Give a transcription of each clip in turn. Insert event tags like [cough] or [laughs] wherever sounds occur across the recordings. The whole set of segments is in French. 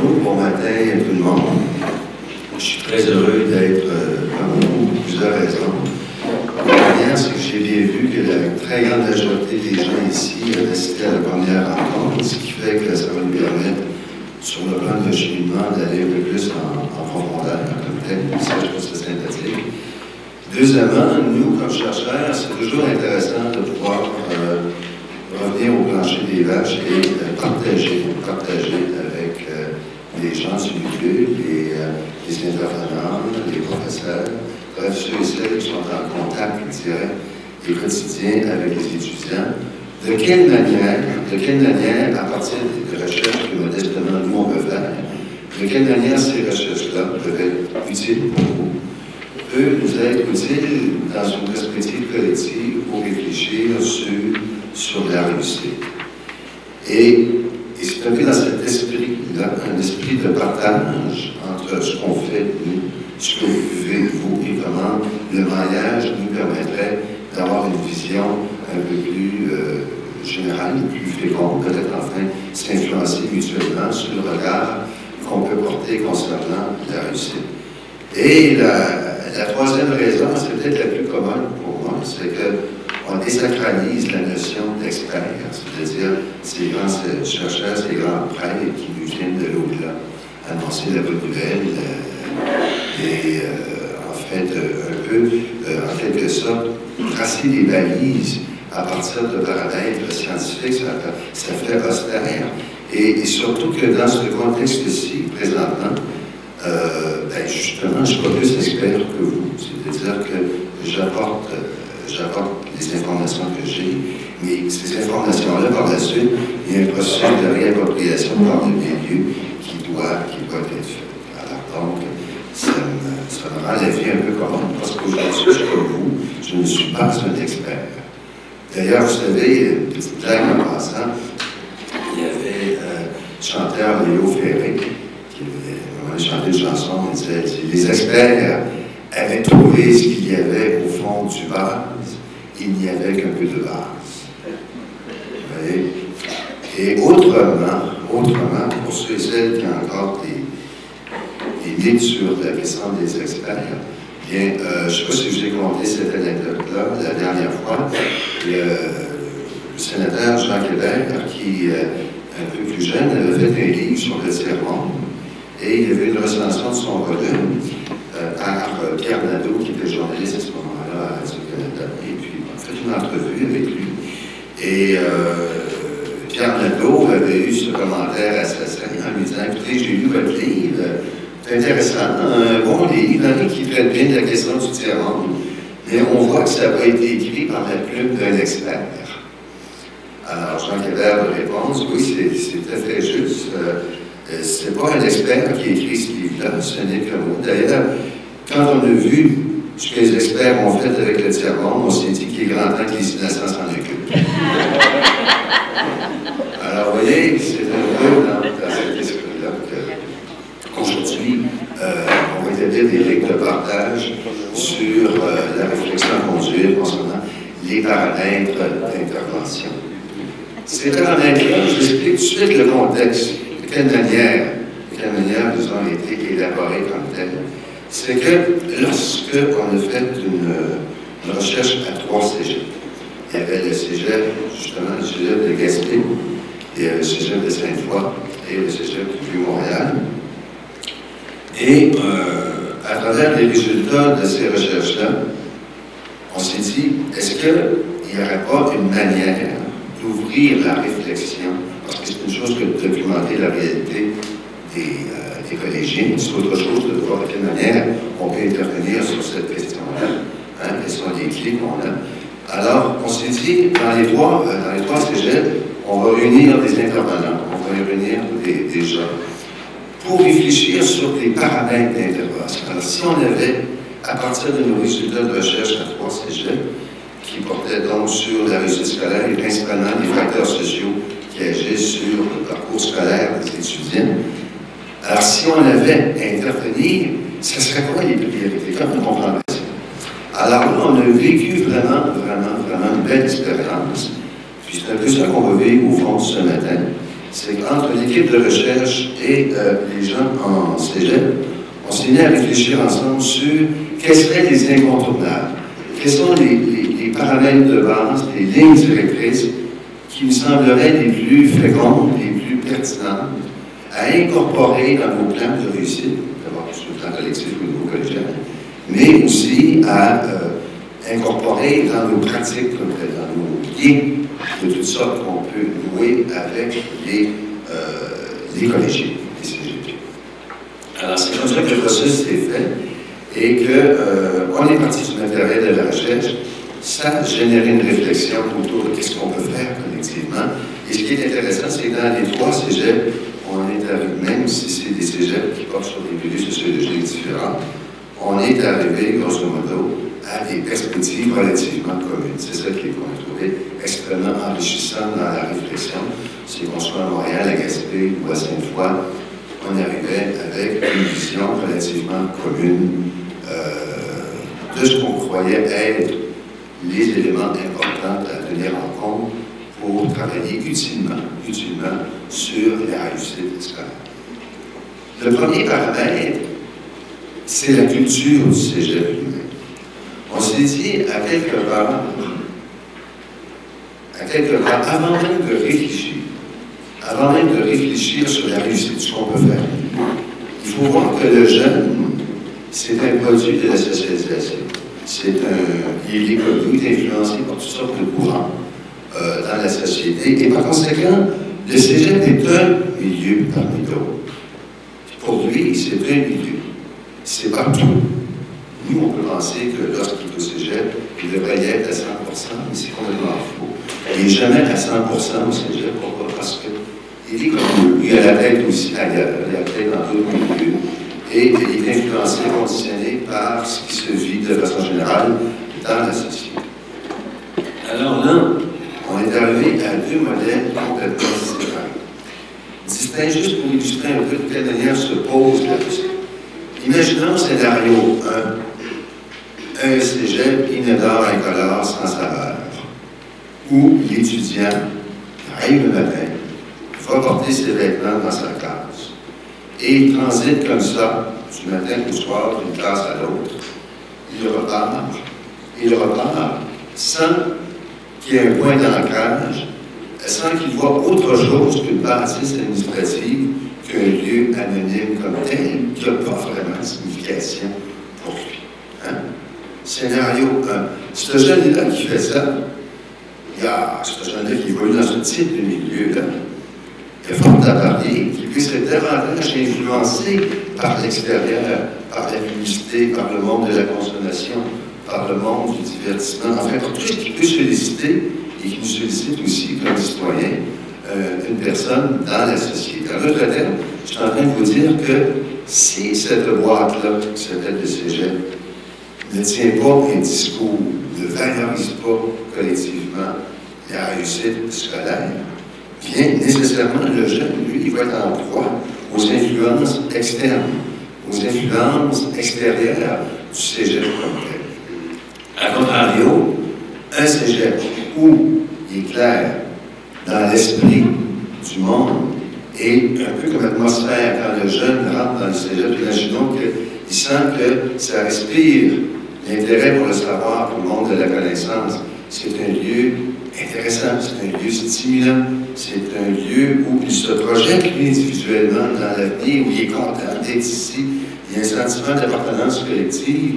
Bon matin tout le monde. Je suis très heureux d'être euh, parmi vous pour plusieurs raisons. La première, c'est que j'ai bien vu que la très grande majorité des gens ici ont assisté à la première rencontre, ce qui fait que ça va nous permettre, sur le plan de cheminement, d'aller un peu plus en, en profondeur comme tel. Ça, je trouve ça sympathique. Deuxièmement, nous, comme chercheurs, c'est toujours intéressant de pouvoir euh, revenir au plancher des vaches et euh, partager, partager avec les gens milieu, les, euh, les intervenants, les professeurs, bref, ceux et celles qui sont en contact direct et quotidien avec les étudiants. De quelle manière, de quelle manière, à partir des recherches que modestement nous on peut de quelle manière ces recherches-là peuvent être utiles pour vous, peut nous être utiles dans une perspective collective pour réfléchir sur sur la réussite. Et, et c'est un peu dans cet esprit-là, un esprit de partage entre ce qu'on fait, nous, ce que vous vivez, vous, et comment le mariage nous permettrait d'avoir une vision un peu plus euh, générale, plus féconde, peut-être enfin s'influencer mutuellement sur le regard qu'on peut porter concernant la réussite. Et la, la troisième raison, c'est peut-être la plus commune pour moi, c'est que on désacralise la notion d'expert, c'est-à-dire ces grands chercheurs, ces grands prêtres qui nous viennent de l'au-delà, annoncer la bonne nouvelle euh, et euh, en fait, euh, un peu, en quelque sorte, tracer des balises à partir de paramètres scientifiques, ça, fait austère. Et, et, surtout que dans ce contexte-ci, présentement, ben justement, je suis pas plus expert que vous. C'est-à-dire que j'apporte j'apporte les informations que j'ai, mais ces informations-là, par la suite, il y a un processus de réappropriation par le milieu qui doit, qui être fait. Alors, donc, ça me, rend la vie un peu commode, parce qu'aujourd'hui, comme vous, je ne suis pas un expert. D'ailleurs, vous savez, une petite blague en passant, il y avait un chanteur Léo Ferré qui avait chanté une chanson, il disait Les experts avaient trouvé ce qu'il y avait au fond du vase, il n'y avait qu'un peu de vase. Et autrement, autrement, pour ceux et celles qui ont encore des, des sur la question des experts, bien, euh, je ne sais pas si je vous ai conté cette anecdote-là la dernière fois. Le, sénateur Jean Québec, qui, euh, un peu plus jeune, avait fait un livre sur le tiers-monde et il y avait une recension de son volume euh, par Pierre Nadeau, qui était journaliste à ce moment-là à Radio-Canada. Et puis, une entrevue avec lui. Et euh, Pierre Nadeau avait eu ce commentaire assassin en lui disant Écoutez, j'ai lu votre livre, c'est intéressant, un bon livre hein, qui traite bien de la question du tiers-monde, mais on voit que ça n'a pas été écrit par la plume d'un expert. Alors, Jean Québert répond Oui, c'est tout à fait juste. Euh, c'est pas un expert qui écrit ce livre-là, ce n'est que moi. D'ailleurs, quand on a vu ce que les experts ont fait avec le tiers-monde, on s'est dit qu'il est grand temps que les innocents s'en occupent. [laughs] Alors, vous voyez, c'est un peu dans, dans cet esprit-là qu'aujourd'hui, euh, on va établir des règles de partage sur euh, la réflexion à conduire concernant les paramètres d'intervention. C'est en intégrant, je vous explique tout de suite le contexte, de quelle manière, de quelle manière nous ont été élaborés comme tel c'est que lorsque a fait une, une recherche à trois cégeps, il y avait le cégep, justement, le cégep de Gaspé, il y avait le cégep de Sainte-Foy et le cégep du Montréal. Et euh, à travers les résultats de ces recherches-là, on s'est dit, est-ce qu'il n'y aurait pas une manière d'ouvrir la réflexion, parce que c'est une chose que de documenter la réalité des, euh, collégiens, c'est autre chose de voir de quelle manière on peut intervenir sur cette question-là, hein, sont les clés qu'on a. Alors, on s'est dit, dans les trois, euh, dans les trois cégeps, on va réunir des intervenants, on va réunir des, gens pour réfléchir sur les paramètres d'intervention. Alors, si on avait, à partir de nos résultats de recherche à trois cégeps, qui portaient donc sur la réussite scolaire et principalement les facteurs sociaux qui agissent sur le parcours scolaire des étudiants, alors, si on avait à intervenir, ce serait quoi les priorités? Comment on comprendrait ça? Alors là, on a vécu vraiment, vraiment, vraiment une belle expérience. Puis c'est un peu ça qu'on va vivre au fond ce matin. c'est qu'entre l'équipe de recherche et euh, les gens en cégep, on s'est mis à réfléchir ensemble sur quels seraient les incontournables, quels sont les, paramètres de base, les lignes directrices qui nous sembleraient les plus fécondes, les plus pertinentes à incorporer dans vos plans de réussite, d'abord sur le plan collectif au niveau collégial, mais aussi à euh, incorporer dans nos pratiques, dans nos liens de toutes sortes qu'on peut nouer avec les, euh, les collégiens, les CGP. Alors, c'est comme ça que le processus est fait et qu'on euh, est parti du matériel de la recherche. Ça a généré une réflexion autour de ce qu'on peut faire collectivement. Et ce qui est intéressant, c'est que dans les trois cégeps, on est arrivé, même si c'est des cégeps qui portent sur des milieux sociologiques différents, on est arrivé, grosso modo, à des perspectives relativement communes. C'est ça qui est qu'on a trouvé extrêmement enrichissant dans la réflexion. C'est qu'on soit à Montréal, à Gaspé ou à Sainte-Foy, on arrivait avec une vision relativement commune euh, de ce qu'on croyait être les éléments importants à tenir en compte pour travailler utilement, utilement sur la réussite scolaire. Le premier paramètre, c'est la culture du cégep On s'est dit, à quelque part, à quelque part, avant même de réfléchir, avant même de réfléchir sur la réussite, ce qu'on peut faire, il faut voir que le jeune, c'est un produit de la socialisation. C'est un, il est connu, influencé par toutes sortes de courants euh, dans la société, et par conséquent, le cégep est un milieu parmi d'autres. Pour lui, c'est un milieu. C'est partout. Nous, on peut penser que lorsqu'il est au cégep, il devrait y être à 100 mais c'est complètement faux. Il n'est jamais à 100 au cégep. Pourquoi? Parce qu'il est comme nous. Il a la tête aussi ailleurs, il a la tête dans d'autres milieux. Et il est influencé, conditionné par ce qui se vit de façon générale dans la société. Alors là, on est arrivé à deux modèles complètement différents. Distinct juste pour illustrer un peu de quelle manière se pose la question. Imaginons scénario 1. Un cégep inodore incolore sans saveur, où l'étudiant arrive le matin, va porter ses vêtements dans sa classe, et il transite comme ça, du matin au soir, d'une classe à l'autre. Il repart, il repart sans qu'il y ait un point d'ancrage, sans qu'il voit autre chose qu'une bâtisse administrative qu'un lieu anonyme comme tel, qui n'a pas vraiment de signification pour lui. Hein? Scénario 1. Ce jeune-là qui fait ça, il y a ce jeune-là qui évolue dans ce type de milieu-là. Il y a fort à parier qu'il puisse être davantage influencé par l'extérieur, par la publicité, par le monde de la consommation, par le monde du divertissement, en fait, tout ce qui peut solliciter et qui nous sollicite aussi comme citoyen euh, une personne dans la société. En je suis en train de vous dire que si cette boîte-là, qui s'appelle le cégep, ne tient pas un discours, ne valorise pas collectivement la réussite scolaire, bien nécessairement le jeune, lui, il va être en proie aux influences externes, aux influences extérieures du cégep comme. A contrario, un cégep où il est clair dans l'esprit du monde et un peu comme l'atmosphère quand le jeune rentre dans le cégep, imaginons qu'il sent que ça respire l'intérêt pour le savoir, pour le monde de la connaissance. C'est un lieu intéressant, c'est un lieu stimulant, c'est un lieu où il se projette individuellement dans l'avenir, où il est content d'être ici. Il y a un sentiment d'appartenance collective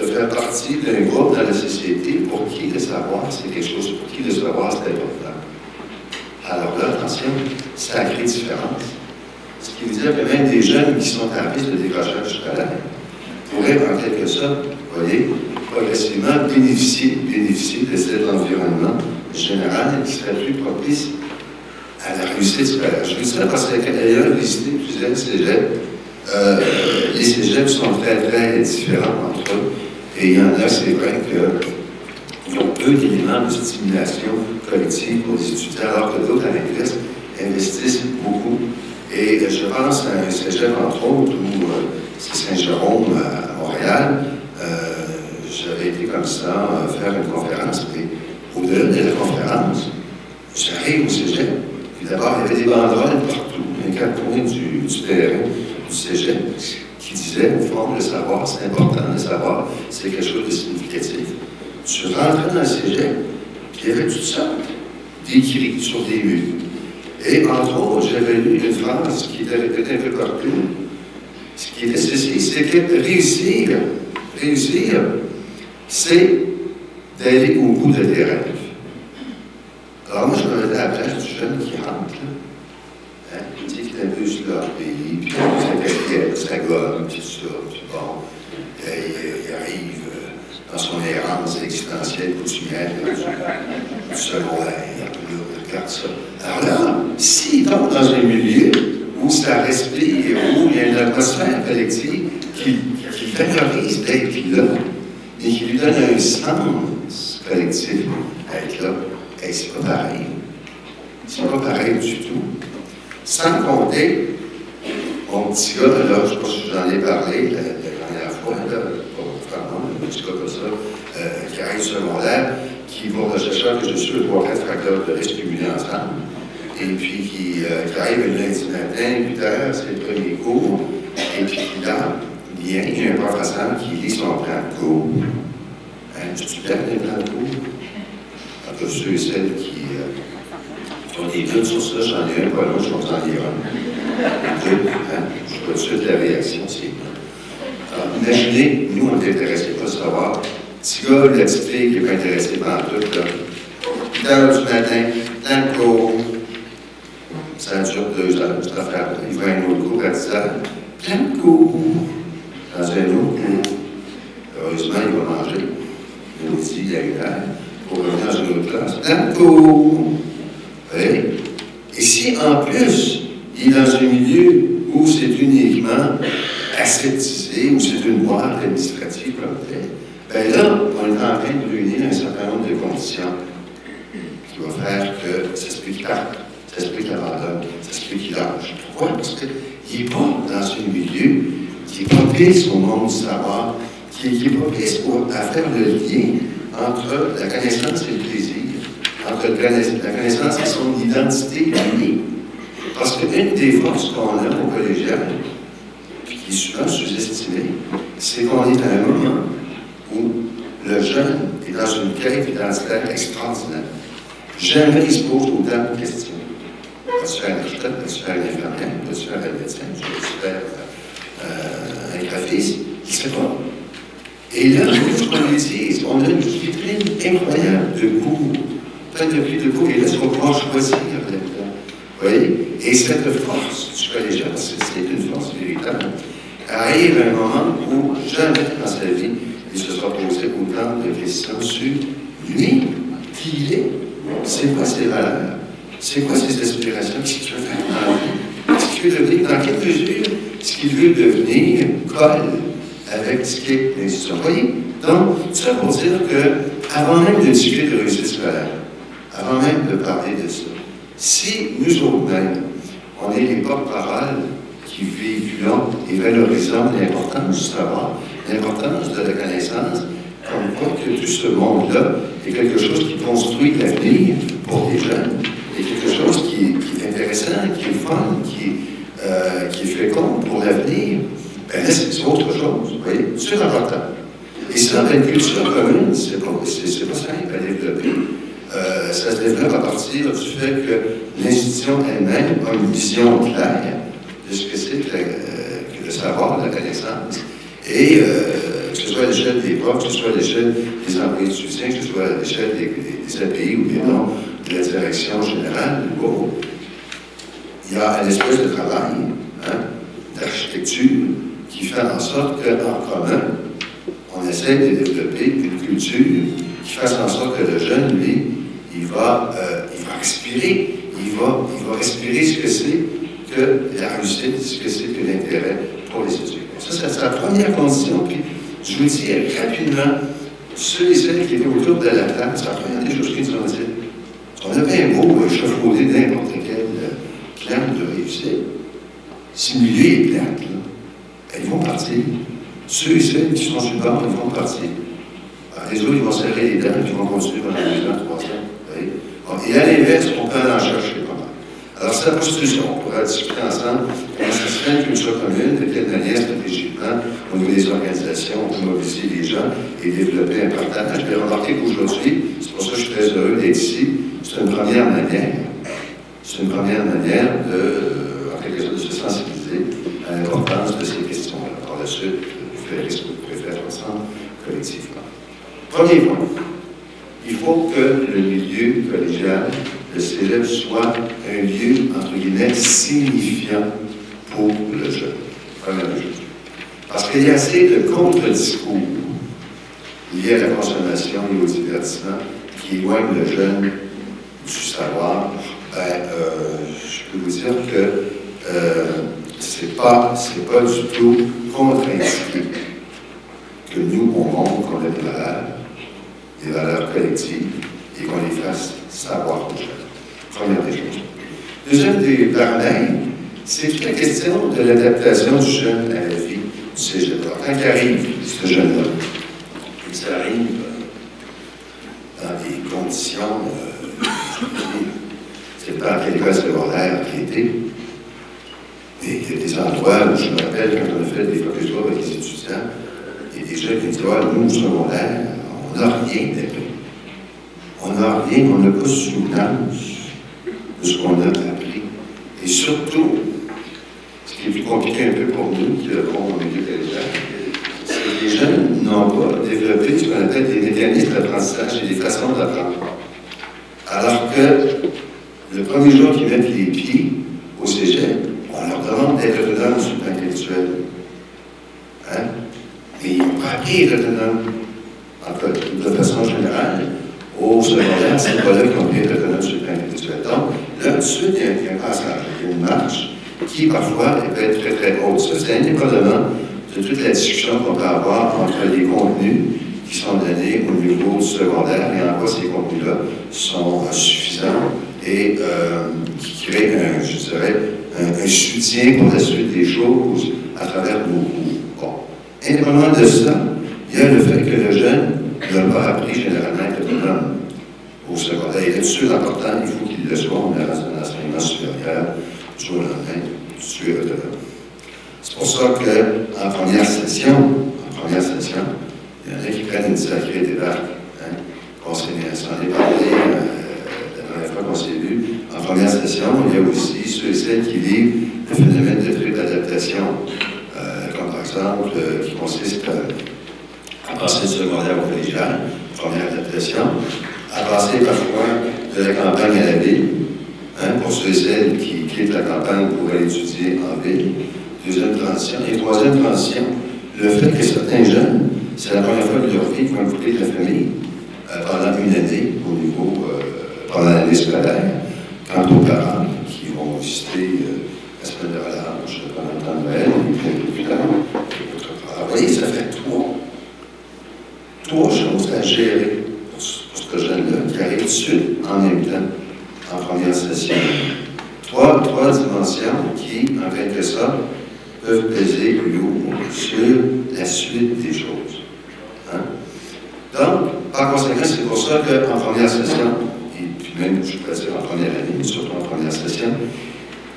de faire partie d'un groupe dans la société pour qui le savoir, c'est quelque chose, pour qui le savoir, c'est important. Alors là, attention, sacrée différence. Ce qui veut dire que même des jeunes qui sont à risque de décrochage scolaire pourraient, en quelque sorte, voyez, progressivement bénéficier, bénéficier de cet environnement général qui serait plus propice à la réussite scolaire. Je dis ça parce qu'ayant visité plusieurs cégeps, euh, les cégeps sont très, très différents entre eux. Et il y en a, c'est vrai qu'ils ont peu d'éléments de stimulation collective pour les étudiants, alors que d'autres, à l'inverse, investissent beaucoup. Et je pense à un cégep, entre autres, où euh, c'est Saint-Jérôme à Montréal. Euh, j'avais été comme ça faire une conférence, mais au-delà de la conférence, j'arrive au cégep, puis d'abord, il y avait des banderoles partout, un quatre coins du, du terrain, du cégep, qui disaient, au fond, le savoir, c'est important, le savoir, c'est quelque chose de significatif. Tu rentrais dans le cégep, puis il y avait toutes sortes d'écrits sur des murs. Et entre autres, j'avais lu une phrase qui était répétée un peu partout, ce qui était ceci, c'est que réussir, réussir, c'est d'aller au bout de tes rêves. Alors moi, je me mettais à la place du jeune qui rentre, là. Tu peu sur leur pays, puis sa sa gomme, ça, puis bon, il arrive euh, dans son errance existentielle coutumière du, secondaire, là, regarde ça. Alors là, s'il tombe dans un milieu où ça respire, où il y a une atmosphère collective qui, qui valorise d'être là, et qui lui donne un sens collectif, être là, et c'est pas pareil. C'est pas pareil du tout. Sans compter, gars, là, je ne sais pas si j'en ai parlé la, dernière fois, là, vraiment, un petit gars comme ça, euh, qui arrive secondaire, qui, pour le chercheur que je suis, trois quatre facteurs de risque cumulés ensemble, et puis qui, euh, arrive le lundi matin, 8 heures, c'est le premier cours, et puis qui là, bien, il y a un professeur qui lit son plan de cours. Hein, tu les plans de cours? Entre ceux et celles qui, euh, qui ont des doutes sur ça, j'en ai un pas long, je vais lire un. Deux, hein? Je vois tout de suite la réaction, c'est Alors, imaginez, nous, on est intéressés pas à savoir. Petit gars, la petite fille qui n'est pas intéressée par tout, là. 8 heures du matin, dans le cours. Ça dure deux heures, cette affaire-là. Il va à un autre cours à 10 heures. Plein de cours. Dans un autre cours. Heureusement, il va manger. Il aussi, il a eu l'air pour revenir dans une autre classe. Plein de cours. Et si, en plus, il est dans un milieu où c'est uniquement aseptisé, où c'est une boîte administrative ben là, on est en train de réunir un certain nombre de conditions qui vont faire que ça se peut ça se peut qu'il ça se peut qu'il lâche. Pourquoi? Parce qu'il n'est pas dans un milieu qui est propice au monde du savoir, qui est, propice à faire le lien entre la connaissance et le plaisir, entre la connaissance et son identité liée. Parce qu'une des forces qu'on a au collégial, qui est souvent sous-estimée, c'est qu'on est à un moment où le jeune est dans une quête identitaire extraordinaire. Jamais il se pose autant de questions. Vas-tu faire un architecte, vas-tu faire un infirmière, vas-tu faire un médecin, vas-tu faire euh, un graphiste? Il ne sait pas. Et là, je vous le on a une vitrine incroyable de goût, 59 de cours, et là, ce qu'on branche voici, vous voyez Et cette force, je connais déjà, c'est une force véritable, arrive un moment où, jamais dans sa vie, il se sera posé autant de questions sur lui, qui il est, c'est quoi ses valeurs, c'est quoi ses aspirations, qu'est-ce qu'il veut faire dans la vie, ce qu'il veut devenir, dans quelle mesure ce qu'il veut devenir colle avec ce qu'est l'institution. Vous voyez? Donc, ça pour dire que, avant même de discuter de réussite scolaire, avant même de parler de ça, si nous autres-mêmes, on est les porte-paroles qui véhiculons et valorisons l'importance du savoir, l'importance de la connaissance, comme quoi que tout ce monde-là est quelque chose qui construit l'avenir pour les jeunes, et quelque chose qui est, est intéressant, qui est fun, qui, euh, est fécond pour l'avenir, ben là, c'est autre chose, vous voyez, c'est important. Et ça, une culture commune, c'est pas, pas simple à développer. Ça se développe à partir du fait que l'institution elle-même a une vision claire de ce que c'est que, euh, le savoir, la connaissance. Et euh, que ce soit à l'échelle des profs, que ce soit à l'échelle des employés étudiants, que ce soit à l'échelle des, des, API ou bien non, de la direction générale, bon, il y a une espèce de travail hein, d'architecture qui fait en sorte qu'en commun, on essaie de développer une culture qui fasse en sorte que le jeune, lui, il va, euh, il va respirer, il va, il va respirer ce que c'est que la réussite, ce que c'est que l'intérêt pour les études. Ça, c'est la première condition. Puis, je vous dis rapidement, ceux et celles qui étaient autour de la table, c'est la première des choses qu'ils ont dit. On a bien beau chevauder n'importe quel euh, plan de réussite. Si le milieu est ils vont partir. Ceux et celles qui sont sur le bord, ils vont partir. Les autres, ils vont serrer les dents, ils vont continuer pendant deux ans, trois ans. Et à l'inverse, on peut aller en chercher pas mal. Alors, c'est la prostitution. On pourra discuter ensemble comment ça se fait une culture commune, de quelle manière stratégiquement, au niveau des organisations, on peut mobiliser les gens et développer un partage. Mais remarquez qu'aujourd'hui, c'est pour ça que je suis très heureux d'être ici, c'est une première manière. C'est une première manière de, en quelque sorte, de se sensibiliser à l'importance de ces questions-là. Par la suite, vous verrez ce que vous pouvez faire ensemble collectivement. Premier point. Il faut que le milieu collégial le cégep soit un lieu, entre guillemets, signifiant pour le jeune. Parce qu'il y a assez de contre-discours liés à la consommation et au divertissement qui éloignent le jeune du savoir. Ben, euh, je peux vous dire que euh, c'est pas, pas du tout contre-indiqué que nous, on montre qu'on a des valeurs, des valeurs collectives, et qu'on les fasse savoir. Première des choses. Deuxième des paramètres, c'est toute la question de l'adaptation du jeune à la vie du cégep. Quand arrive, ce jeune-là, il arrive euh, dans des conditions, euh, c'est pas école secondaire qui était, mais il y a des endroits où je me rappelle quand on a fait des focus avec les étudiants, il y a des jeunes qui disent Ah, nous, au secondaire, on n'a rien d'appris. On n'a rien, on n'a pas souvenance de ce qu'on a appris. Et surtout, ce qui est plus compliqué un peu pour nous, qui avons collégial, c'est que les jeunes n'ont pas développé ce qu'on appelle des mécanismes d'apprentissage et des façons d'apprendre. Alors que le premier jour qu'ils mettent les pieds au cégep, on leur demande d'être autonomes sur le plan intellectuel. Hein? Mais ils n'ont pas appris à être autonomes. En fait, de façon générale, au secondaire, c'est pas là qu'ils ont le plan. Donc, là, tout de suite, il y a, un passage, il y a une marche qui, parfois, peut être très, très. Ça, c'est indépendamment de toute la discussion qu'on peut avoir entre les contenus qui sont donnés au niveau secondaire et en quoi ces contenus-là sont suffisants et euh, qui créent, un, je dirais, un, un, soutien pour la suite des choses à travers nos cours. Bon. Indépendamment de ça, il y a le fait que le jeune n'a pas appris généralement à être autonome au secondaire. Il est tout de suite important, il faut qu'il le soit, un enseignement supérieur, de suite autonome. C'est pour ça qu'en première session, en première session, il y en a qui prennent une sacrée débarque. Hein? On s'en est parlé euh, la première fois qu'on s'est vu. En première session, il y a aussi ceux et celles qui vivent le phénomène de triple adaptation, euh, comme par exemple, euh, qui consiste à, à passer du secondaire au collégial, première adaptation, à passer parfois de la campagne à la ville, hein, pour ceux et celles qui quittent la campagne pour aller étudier en ville. Deuxième transition. Et troisième transition, le fait que certains jeunes, c'est la première fois de leur vie qu'ils vont la famille euh, pendant une année au niveau, euh, pendant l'année scolaire, quant aux parents qui vont visiter euh, la semaine de relâche pendant le temps de Noël, et puis plus Vous voyez, ça fait trois, trois choses à gérer pour, pour ce jeune-là en même temps, en première session. Trois, trois dimensions qui, en quelque sorte, peuvent peser sur la suite des choses. Hein? Donc, par conséquent, c'est pour ça qu'en première session, et puis même, je peux dire en première année, surtout en première session,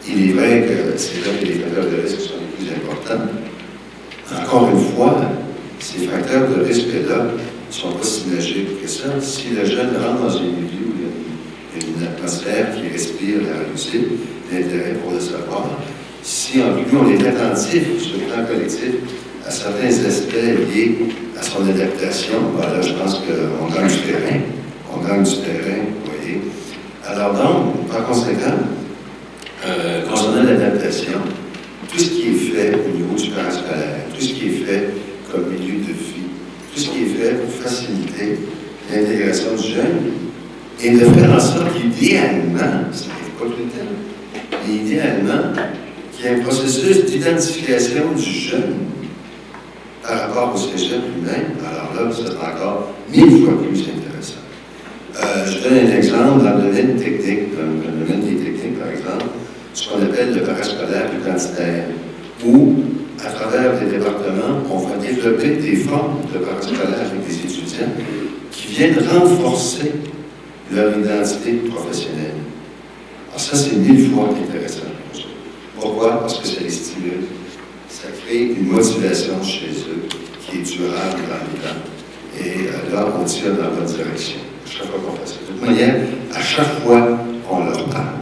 il est vrai que c'est là que les facteurs de risque sont les plus importants. Encore une fois, ces facteurs de risque-là sont pas si magiques que ça. Si le jeune rentre dans un milieu où il y a une atmosphère qui respire la réussite, l'intérêt pour le savoir, si en plus on est attentif sur le plan collectif à certains aspects liés à son adaptation, voilà, je pense qu'on gagne du terrain. On gagne du terrain, vous voyez. Alors donc, par conséquent, euh, concernant l'adaptation, tout ce qui est fait au niveau du parascolaire, tout ce qui est fait comme milieu de tout ce qui est fait pour faciliter l'intégration du jeune et de faire en sorte qu'idéalement, ce n'est pas tout le temps, mais idéalement, qu'il y ait un processus d'identification du jeune par rapport au cégep lui-même, alors là, c'est encore mille fois plus intéressant. Euh, je donne un exemple dans le domaine technique, dans le domaine des techniques, par exemple, ce qu'on appelle le parascolaire identitaire, où, à travers les départements, on va développer des formes de parascolaire avec des étudiants qui viennent renforcer leur identité professionnelle. Alors ça, c'est mille fois intéressant. Pourquoi? Parce que ça les stimule. Ça crée une motivation chez eux qui est durable dans le temps. Et euh, là, on tire dans la bonne direction. À chaque fois qu'on fait ça. De toute manière, à chaque fois qu'on leur parle,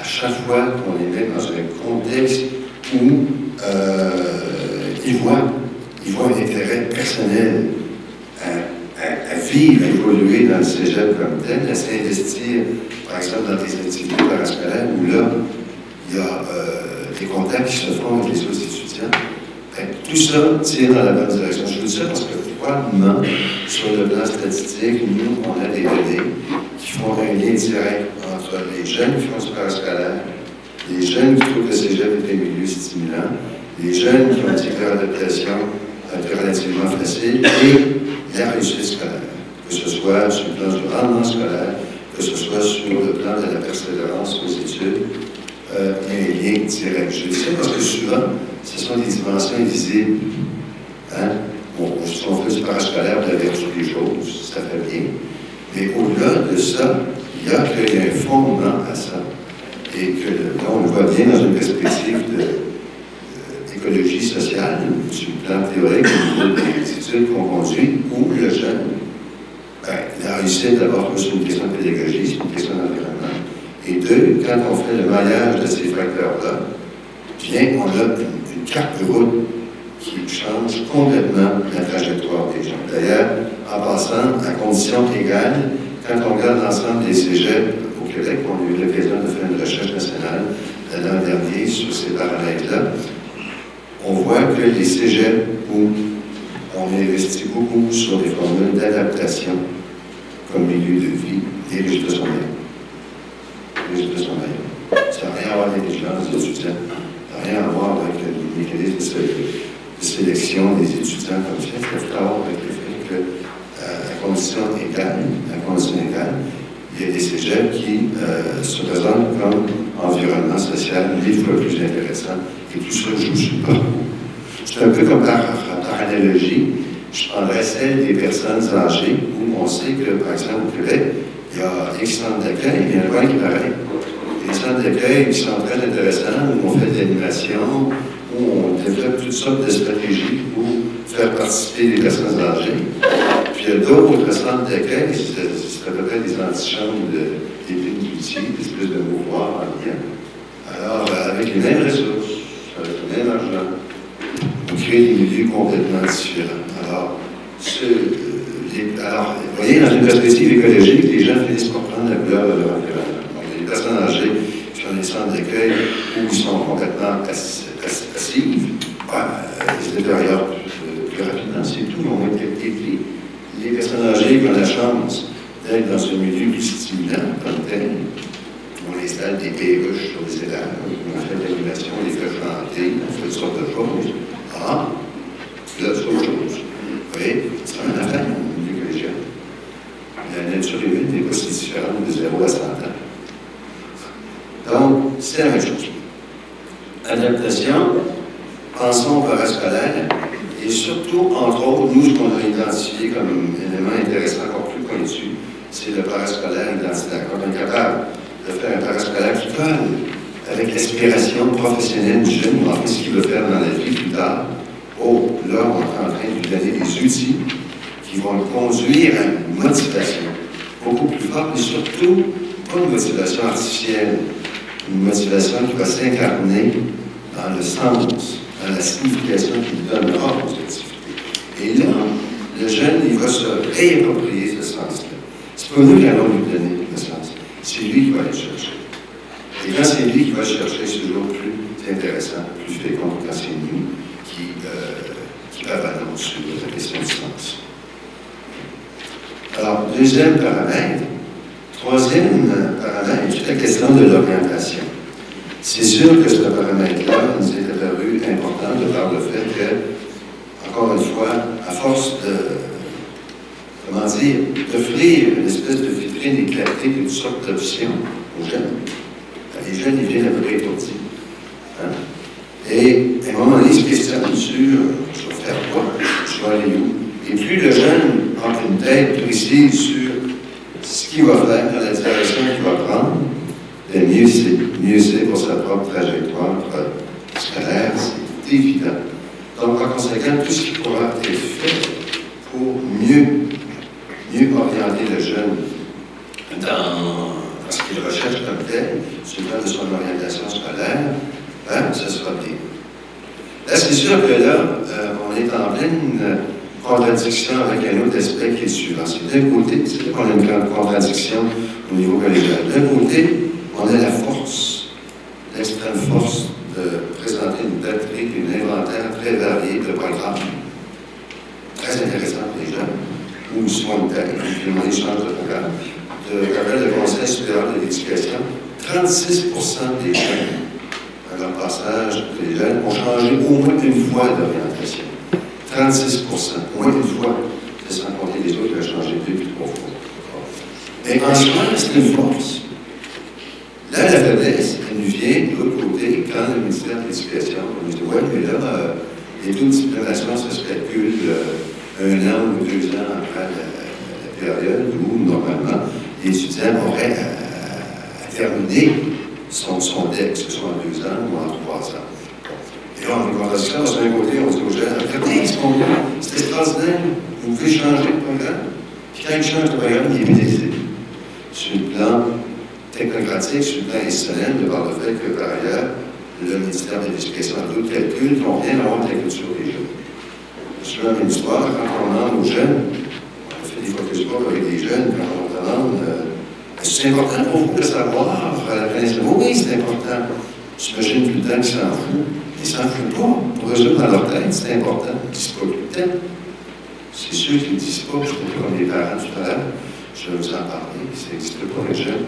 à chaque fois qu'on les met dans un contexte où euh, ils voient, un intérêt personnel à, vivre, à évoluer dans le cégep comme tel, à s'investir, par exemple, dans des activités parascolaires où là, il y a euh, des contacts qui se font avec les autres étudiants. tout ça tire dans la bonne direction. Je vous dis parce que probablement, sur le plan statistique, nous, on a des données qui font un lien direct entre les jeunes qui font du parascolaire, les jeunes qui trouvent que le cégep est un milieu stimulant, les jeunes qui ont une adaptation relativement facile et la réussite scolaire, que ce soit sur le plan du rendement scolaire, que ce soit sur le plan de la persévérance aux études, il y a un lien direct. Je dis parce que souvent, ce sont des dimensions invisibles. Hein? on fait du parascolaire de la vertu des choses, ça fait bien. Mais au-delà de ça, il y a, qu'il y a un fondement à ça. Et que, là, on bien dans une perspective d'écologie sociale, sur le plan théorique, au niveau des études qu'on conduit, où le jeune, ben, la réussite d'abord, c'est une question de pédagogie, c'est une question d'environnement. Et deux, quand on fait le maillage de ces facteurs-là, bien, on a une, carte de route qui change complètement la trajectoire des gens. D'ailleurs, en passant, à condition égale, quand on regarde l'ensemble des cégeps au Québec, on a eu l'occasion de faire recherche nationale l'an dernier sur ces paramètres-là, on voit que les cégeps où on investit beaucoup sur des formules d'adaptation comme milieu de vie, les meilleurs. Les résultats sont meilleurs. Ça n'a rien à voir avec les gens, des étudiants. Ça n'a rien à voir avec le mécanisme de sélection des étudiants comme ça. Ça fait avoir avec le fait que, à condition égale, à condition égale, il y a des qui euh, se présentent comme environnement social fois plus intéressant et tout ça joue sur le. C'est un peu comme par, analogie, je prendrais celle des personnes âgées où on sait que, par exemple, au Québec, il y a des centres d'accueil, il y a un qui paraît. Des centres d'accueil qui sont très intéressants, où on fait de l'animation, où on développe toutes sortes de stratégies pour faire participer les personnes âgées. Puis d'autres centres d'accueil, c'est à peu près des antichambres des multi, des espèces de mouvoirs en lien. Alors, euh, avec les mêmes ressources, avec le même argent, on crée des milieux complètement différents. Alors, ce, euh, alors, vous voyez, dans une perspective écologique, les gens finissent par prendre la couleur de leur environnement. Donc, les personnes âgées qui ont des centres d'accueil où ils sont complètement passives, bah, ils se détériorent plus rapidement, c'est tout. On été éduqués. Les personnes âgées ont la chance d'être dans un milieu plus stimulant, comme tel, on installe des perruches sur les étages, on fait de l'animation, on les fait chanter, on fait toutes sortes de choses. Ah, là, c'est autre chose. Vous voyez, c'est un affaire au milieu collégial. La nature humaine n'est pas si différente de 0 à 100 ans. Donc, c'est la même chose. Adaptation, pensons parascolaire, et surtout, entre autres, nous, ce qu'on a identifié comme élément intéressant, encore plus pointu, c'est le parascolaire identitaire. Quand on est capable de faire un parascolaire qui colle avec l'aspiration professionnelle du jeune, ou en ce qu'il veut faire dans la vie plus tard, oh, là, on est en train de lui donner des outils qui vont le conduire à une motivation beaucoup plus forte, mais surtout, pas une motivation artificielle, une motivation qui va s'incarner dans le sens, dans la signification qu'il donnera aux activités. Et là, le jeune, il va se réapproprier ce sens-là. C'est pas nous qui allons lui donner le sens. C'est lui qui va aller chercher. Et quand c'est lui qui va chercher, c'est toujours plus intéressant, plus fécond quand c'est nous qui, euh, qui sur la question du sens. Alors, deuxième paramètre. Troisième paramètre, c'est la question de l'orientation. C'est sûr que ce paramètre-là nous est apparu important de par le fait que, encore une fois, à force de, comment dire, d'offrir une espèce de vitrine éclatée d'une sorte d'option aux jeunes, les jeunes, ils viennent à peu près étourdis. Hein? Et à un moment donné, ils se questionnent sur faire quoi, vais aller où. Et plus le jeune a une tête précise sur ce qu'il va faire, la direction qu'il va prendre, de mieux c'est, mieux pour sa propre trajectoire scolaire, c'est évident. Donc, en conséquent, tout ce qui pourra être fait pour mieux, mieux orienter le jeune dans, ce qu'il recherche comme tel, plan de son orientation scolaire, hein, ce sera bien. Là, c'est sûr que là, euh, on est en pleine contradiction avec un autre aspect qui est suivant. C'est d'un côté, c'est qu'on a une grande contradiction au niveau collégial. D'un côté, on a la force, l'extrême force de présenter une batterie, une inventaire très variée de programmes, très intéressant pour les jeunes, ou de tête, puis on échange de programme, de rappel de Conseil supérieur de l'éducation, 36% des jeunes, à leur passage, ont changé au moins une fois d'orientation. 36 au moins une fois, c'est sans compter les autres qui ont changé deux puis trois fois. Mais en soi, c'est une force. Là, la faiblesse, elle vient de l'autre côté, quand le ministère de l'Éducation on dit Ouais, mais là, euh, les taux de diplomation, ça se calcule euh, un an ou deux ans après la, période où, normalement, les étudiants auraient à, terminer son, son que ce soit en deux ans ou en trois ans. Et là, on est contradiction, d'un côté, on dit aux jeunes Regardez ce qu'on c'est extraordinaire, vous pouvez changer de programme. Puis quand ils changent de programme, il est pénalisé. Sur le plan technocratique sur le plan institutionnel de par le fait que, par ailleurs, le ministère de l'Éducation a d'autres calculs qui n'ont rien à voir avec la culture des jeunes. Je me une histoire, quand on demande aux jeunes, on fait des focus avec des jeunes, quand on demande euh, c'est important pour vous de savoir la connaissance Oui, c'est important. J'imagine tout le temps qu'ils s'en foutent. Ils s'en foutent pas. Pour eux dans leur tête, c'est important. Ils ne disent pas tout le temps. C'est sûr qu'ils ne disent pas, je suis comme les parents tout à l'heure, je vais vous en parler, ça n'existe pas les jeunes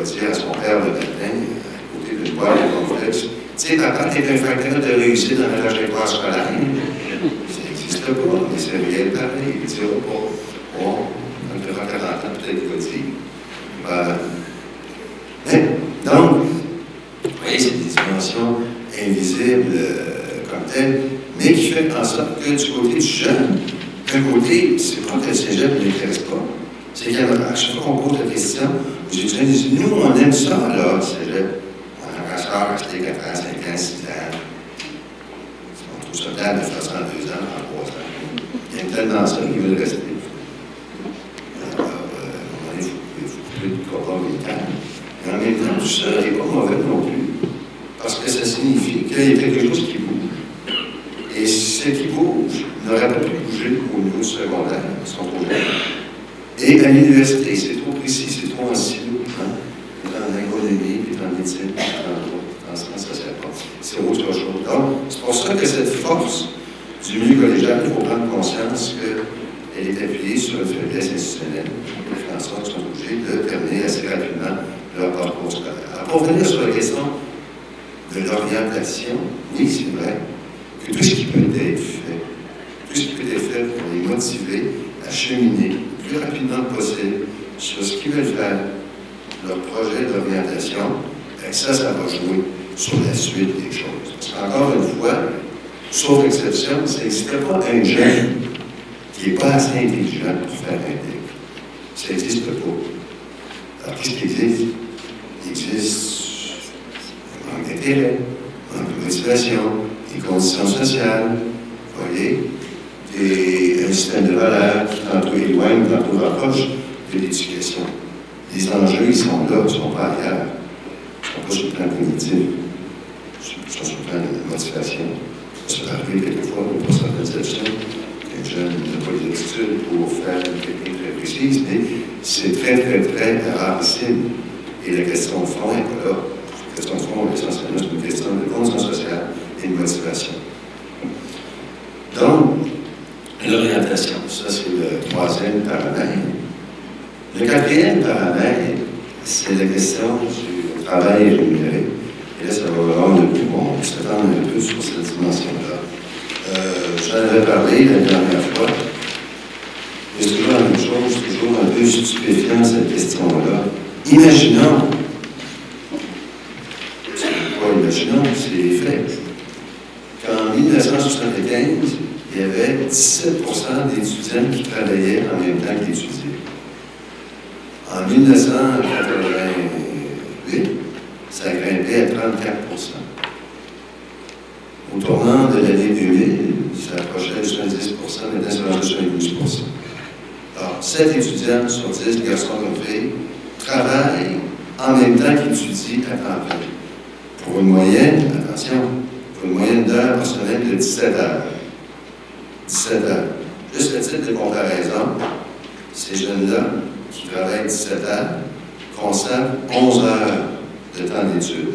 dire à son père le matin, à côté d'une boîte de complexe, tu sais, papa, t'es un facteur de réussite dans la trajectoire scolaire. Ça n'existe pas, mais c'est réel pareil. Il dira pas, bon, quand tu auras 40 ans, peut-être qu'il va dire. Euh, mais, donc, vous voyez, c'est des dimensions invisibles euh, comme telles, mais qui fait en sorte que du côté du jeune, d'un côté, c'est pas que le cégep ne l'intéresse pas, c'est qu'à chaque fois qu'on pose la question, j'ai dit, nous, on aime ça, là, c'est le. On a rester 4 ans, 5 ans, 6 ans. On trouve ça bien de faire ça en 2 ans, en 3 ans. Il y a tellement ça qui veulent rester. Alors, euh, il faut plus de militaires. Mais en même temps, tout ça n'est pas mauvais non plus. Parce que ça signifie qu'il y a quelque chose qui bouge. Et ce qui bouge n'aurait pas pu bouger au niveau secondaire, qu'on trouve et à l'université, c'est trop précis, c'est trop en silo, hein? dans l'économie, puis dans la médecine, puis dans dans ce c'est autre chose. Donc, c'est pour ça que cette force du milieu collégial, il faut prendre conscience qu'elle est appuyée sur une faiblesse institutionnelle, sorte qu'ils sont obligés de terminer assez rapidement leur parcours scolaire. pour revenir sur la question de l'orientation, oui, c'est vrai que tout ce qui peut être fait, tout ce qui peut être fait pour les motiver à cheminer rapidement possible sur ce qu'ils veulent faire, leur projet d'orientation, et ça, ça va jouer sur la suite des choses. Parce qu'encore une fois, sauf exception, ça n'existe pas un jeune qui n'est pas assez intelligent pour faire un deck. Ça n'existe pas. Alors, qu'est-ce qui existe? Il existe un manque d'intérêt, un manque de motivation, des conditions sociales, vous voyez, et un système de valeurs qui tantôt éloigne, tantôt rapproche de l'éducation. Les enjeux, sont là, sont pas ailleurs. Ils ne sont pas sur le plan sont sur le plan de motivation. Ça peut arriver quelquefois, pas certaines exceptions, qu'un jeune n'a pas les aptitudes pour faire une technique très précise, mais c'est très, très, très rarissime. Et la question de fond n'est pas là. La question de fond, essentiellement, une question de conscience sociale et de motivation. Donc, l'orientation. Ça, c'est le troisième paramètre. Le quatrième paramètre, c'est la question du travail rémunéré. Et là, ça va rendre plus bon, s'attendre un peu sur cette dimension-là. Euh, J'en avais parlé la dernière fois. C'est toujours la même chose, toujours un peu stupéfiant cette question-là. Imaginons, pas imaginons, c'est les faits, qu'en 1975, il y avait 17% d'étudiants qui travaillaient en même temps qu'étudiaient. En 1980, ça a grimpé à 34% Au tournant de l'année 2000, ça approchait de 70 maintenant c'est rendu 72 Alors, 7 étudiants sur 10, garçons comme filles, travaillent en même temps qu'ils étudient à temps. Pour une moyenne, attention, pour une moyenne d'heures par semaine de 17 heures. 17 heures. Juste le titre de comparaison, ces jeunes-là qui travaillent 17 heures consacrent 11 heures de temps d'études.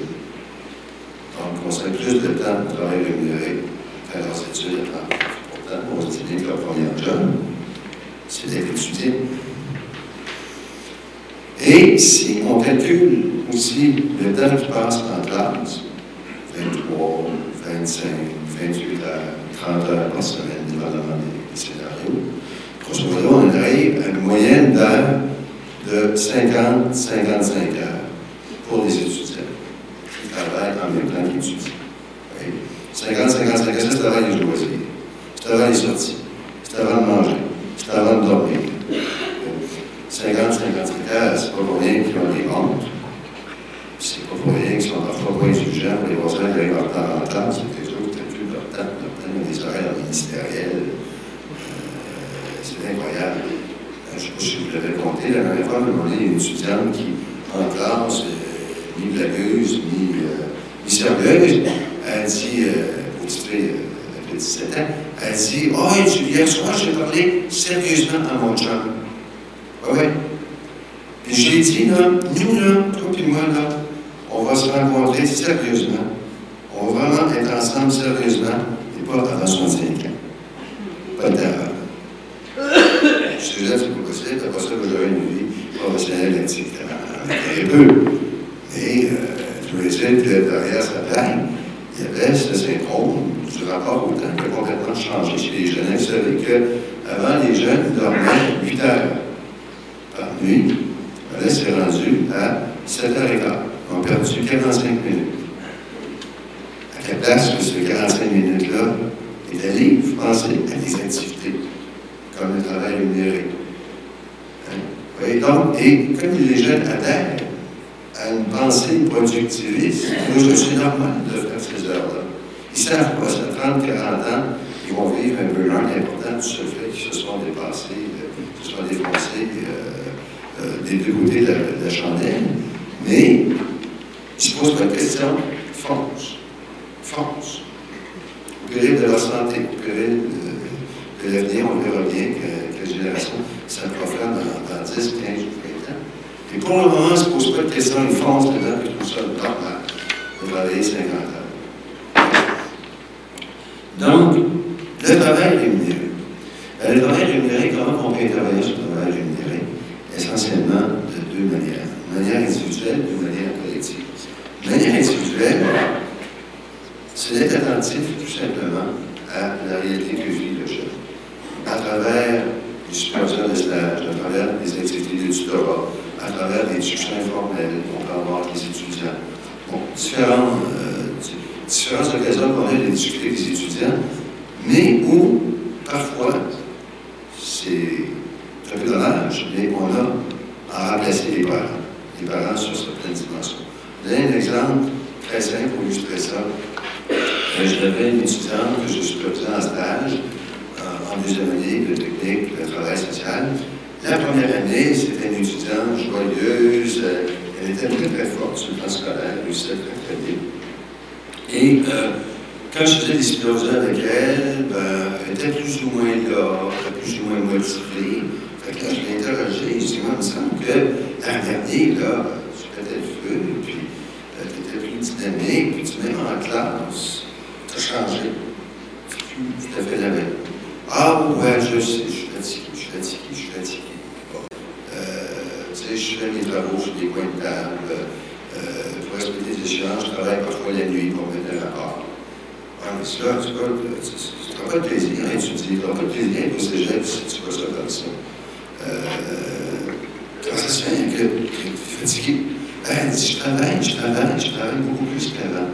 Donc, consacrent plus de temps au travail rémunéré qu'à leurs études à. Pourtant, on se dit bien que leur premier job, c'est d'être étudié. Et si on calcule aussi le temps qui passe en classe, 23, 25, 28 heures, 30 heures par semaine, dépendamment des scénarios, grosso modo, on arrive à une moyenne d'heures de 50, 55 heures pour les étudiants qui travaillent en même temps qu'ils étudient. 50, 55 heures, c'est travail les loisirs, c'est travail les sorties, c'est avant de manger, c'est avant de dormir. 50, 55 heures, c'est pas pour rien qu'ils ont des hontes. C'est pas pour rien qu'ils sont parfois pas indulgents pour les voisins qui arrivent en retard en classe, c'est quelque chose qui plus leur temps, des horaires ministériels. Euh, c'est incroyable. Je ne sais pas si vous l'avez compté, la dernière fois, on a une étudiante qui, en classe, euh, ni blagueuse, ni, euh, ni sérieuse, elle dit, euh, fille, elle a 17 ans, elle dit Oh, hier soir, j'ai parlé sérieusement à mon chum. Ah oui. Puis j'ai dit, là, nous, là, toi et moi, là, on va se rencontrer sérieusement. On va vraiment être ensemble sérieusement et pas avant 65 ans. Pas d'erreur. Je suis là, c'est pas possible. C'est pas ça que j'aurais une vie professionnelle active. Un peu. Mais euh, je dire que derrière sa blague, il y avait ce syndrome du rapport au temps qui a complètement changé chez les jeunes. Vous savez qu'avant, les jeunes dormaient 8 heures par nuit. Là, c'est rendu à 7h15. On a perdu 45 minutes. Place que ce 45 minutes-là est allé, vous pensez, à des activités, comme le travail rémunéré. Hein? Oui, donc, et comme les jeunes adhèrent à une pensée productiviste, c'est normal de faire ces heures-là. Ils savent pas, ça 30, 40 ans, ils vont vivre un burn important du fait qu'ils se sont dépassés, qu'ils se sont défoncés. Euh, euh, des deux côtés de la, chandelle, mais ils se posent de question, fonce, fonce. Au péril de leur santé, au péril de, l'avenir, on verra bien que, que la génération s'approfane dans, dans 10, 15 ou 20 ans. Et pour le moment, on ne se pose pas de question, ils foncent dedans, puis tout ça normal de travailler 50 heures. Donc, le travail rémunéré. Euh, le travail rémunéré, comment on peut travailler sur le travail rémunéré? essentiellement de deux manières. De manière individuelle et de manière collective. De manière individuelle, attentif tout simplement à la réalité que vit le jeune. À travers les superviseurs de stage, à travers les activités de tutorat, à travers des discussions informelles qu'on peut avoir avec les étudiants. Bon, euh, différentes occasions qu'on a de discuter avec les étudiants, mais où parfois c'est un peu dommage, mais on a à remplacer les parents, les parents sur certaines dimensions. Je donne un exemple très simple pour illustrer ça. Euh, j'avais une étudiante que je supervisais en stage euh, en deuxième année de technique de travail social. La première année, c'était une étudiante joyeuse, euh, elle était très très forte sur le plan scolaire, réussissait très très bien. Et quand je faisais des supervisions avec elle, ben, elle était plus ou moins là, plus ou moins motivée. Fait que là, je l'ai interrogé, je moi, il me semble que l'an dernier, là, tu pétais le feu, puis tu étais plus dynamique, puis tu même en classe, tu. C'est plus tout à la même. Ah, ouais, je sais, je suis fatigué, je suis fatigué, je suis fatigué. Bon. Euh, tu sais, je fais mes travaux sur des coins de table, euh, pour respecter les échéances, je travaille parfois la nuit pour mettre un rapport. Mais cela, tu vois, tu pas de plaisir à étudier, tu n'auras pas de plaisir tu fais ça comme ça. Euh, ça se fait que tu es fatigué? Ben, je travaille, je travaille, je travaille beaucoup plus qu'avant.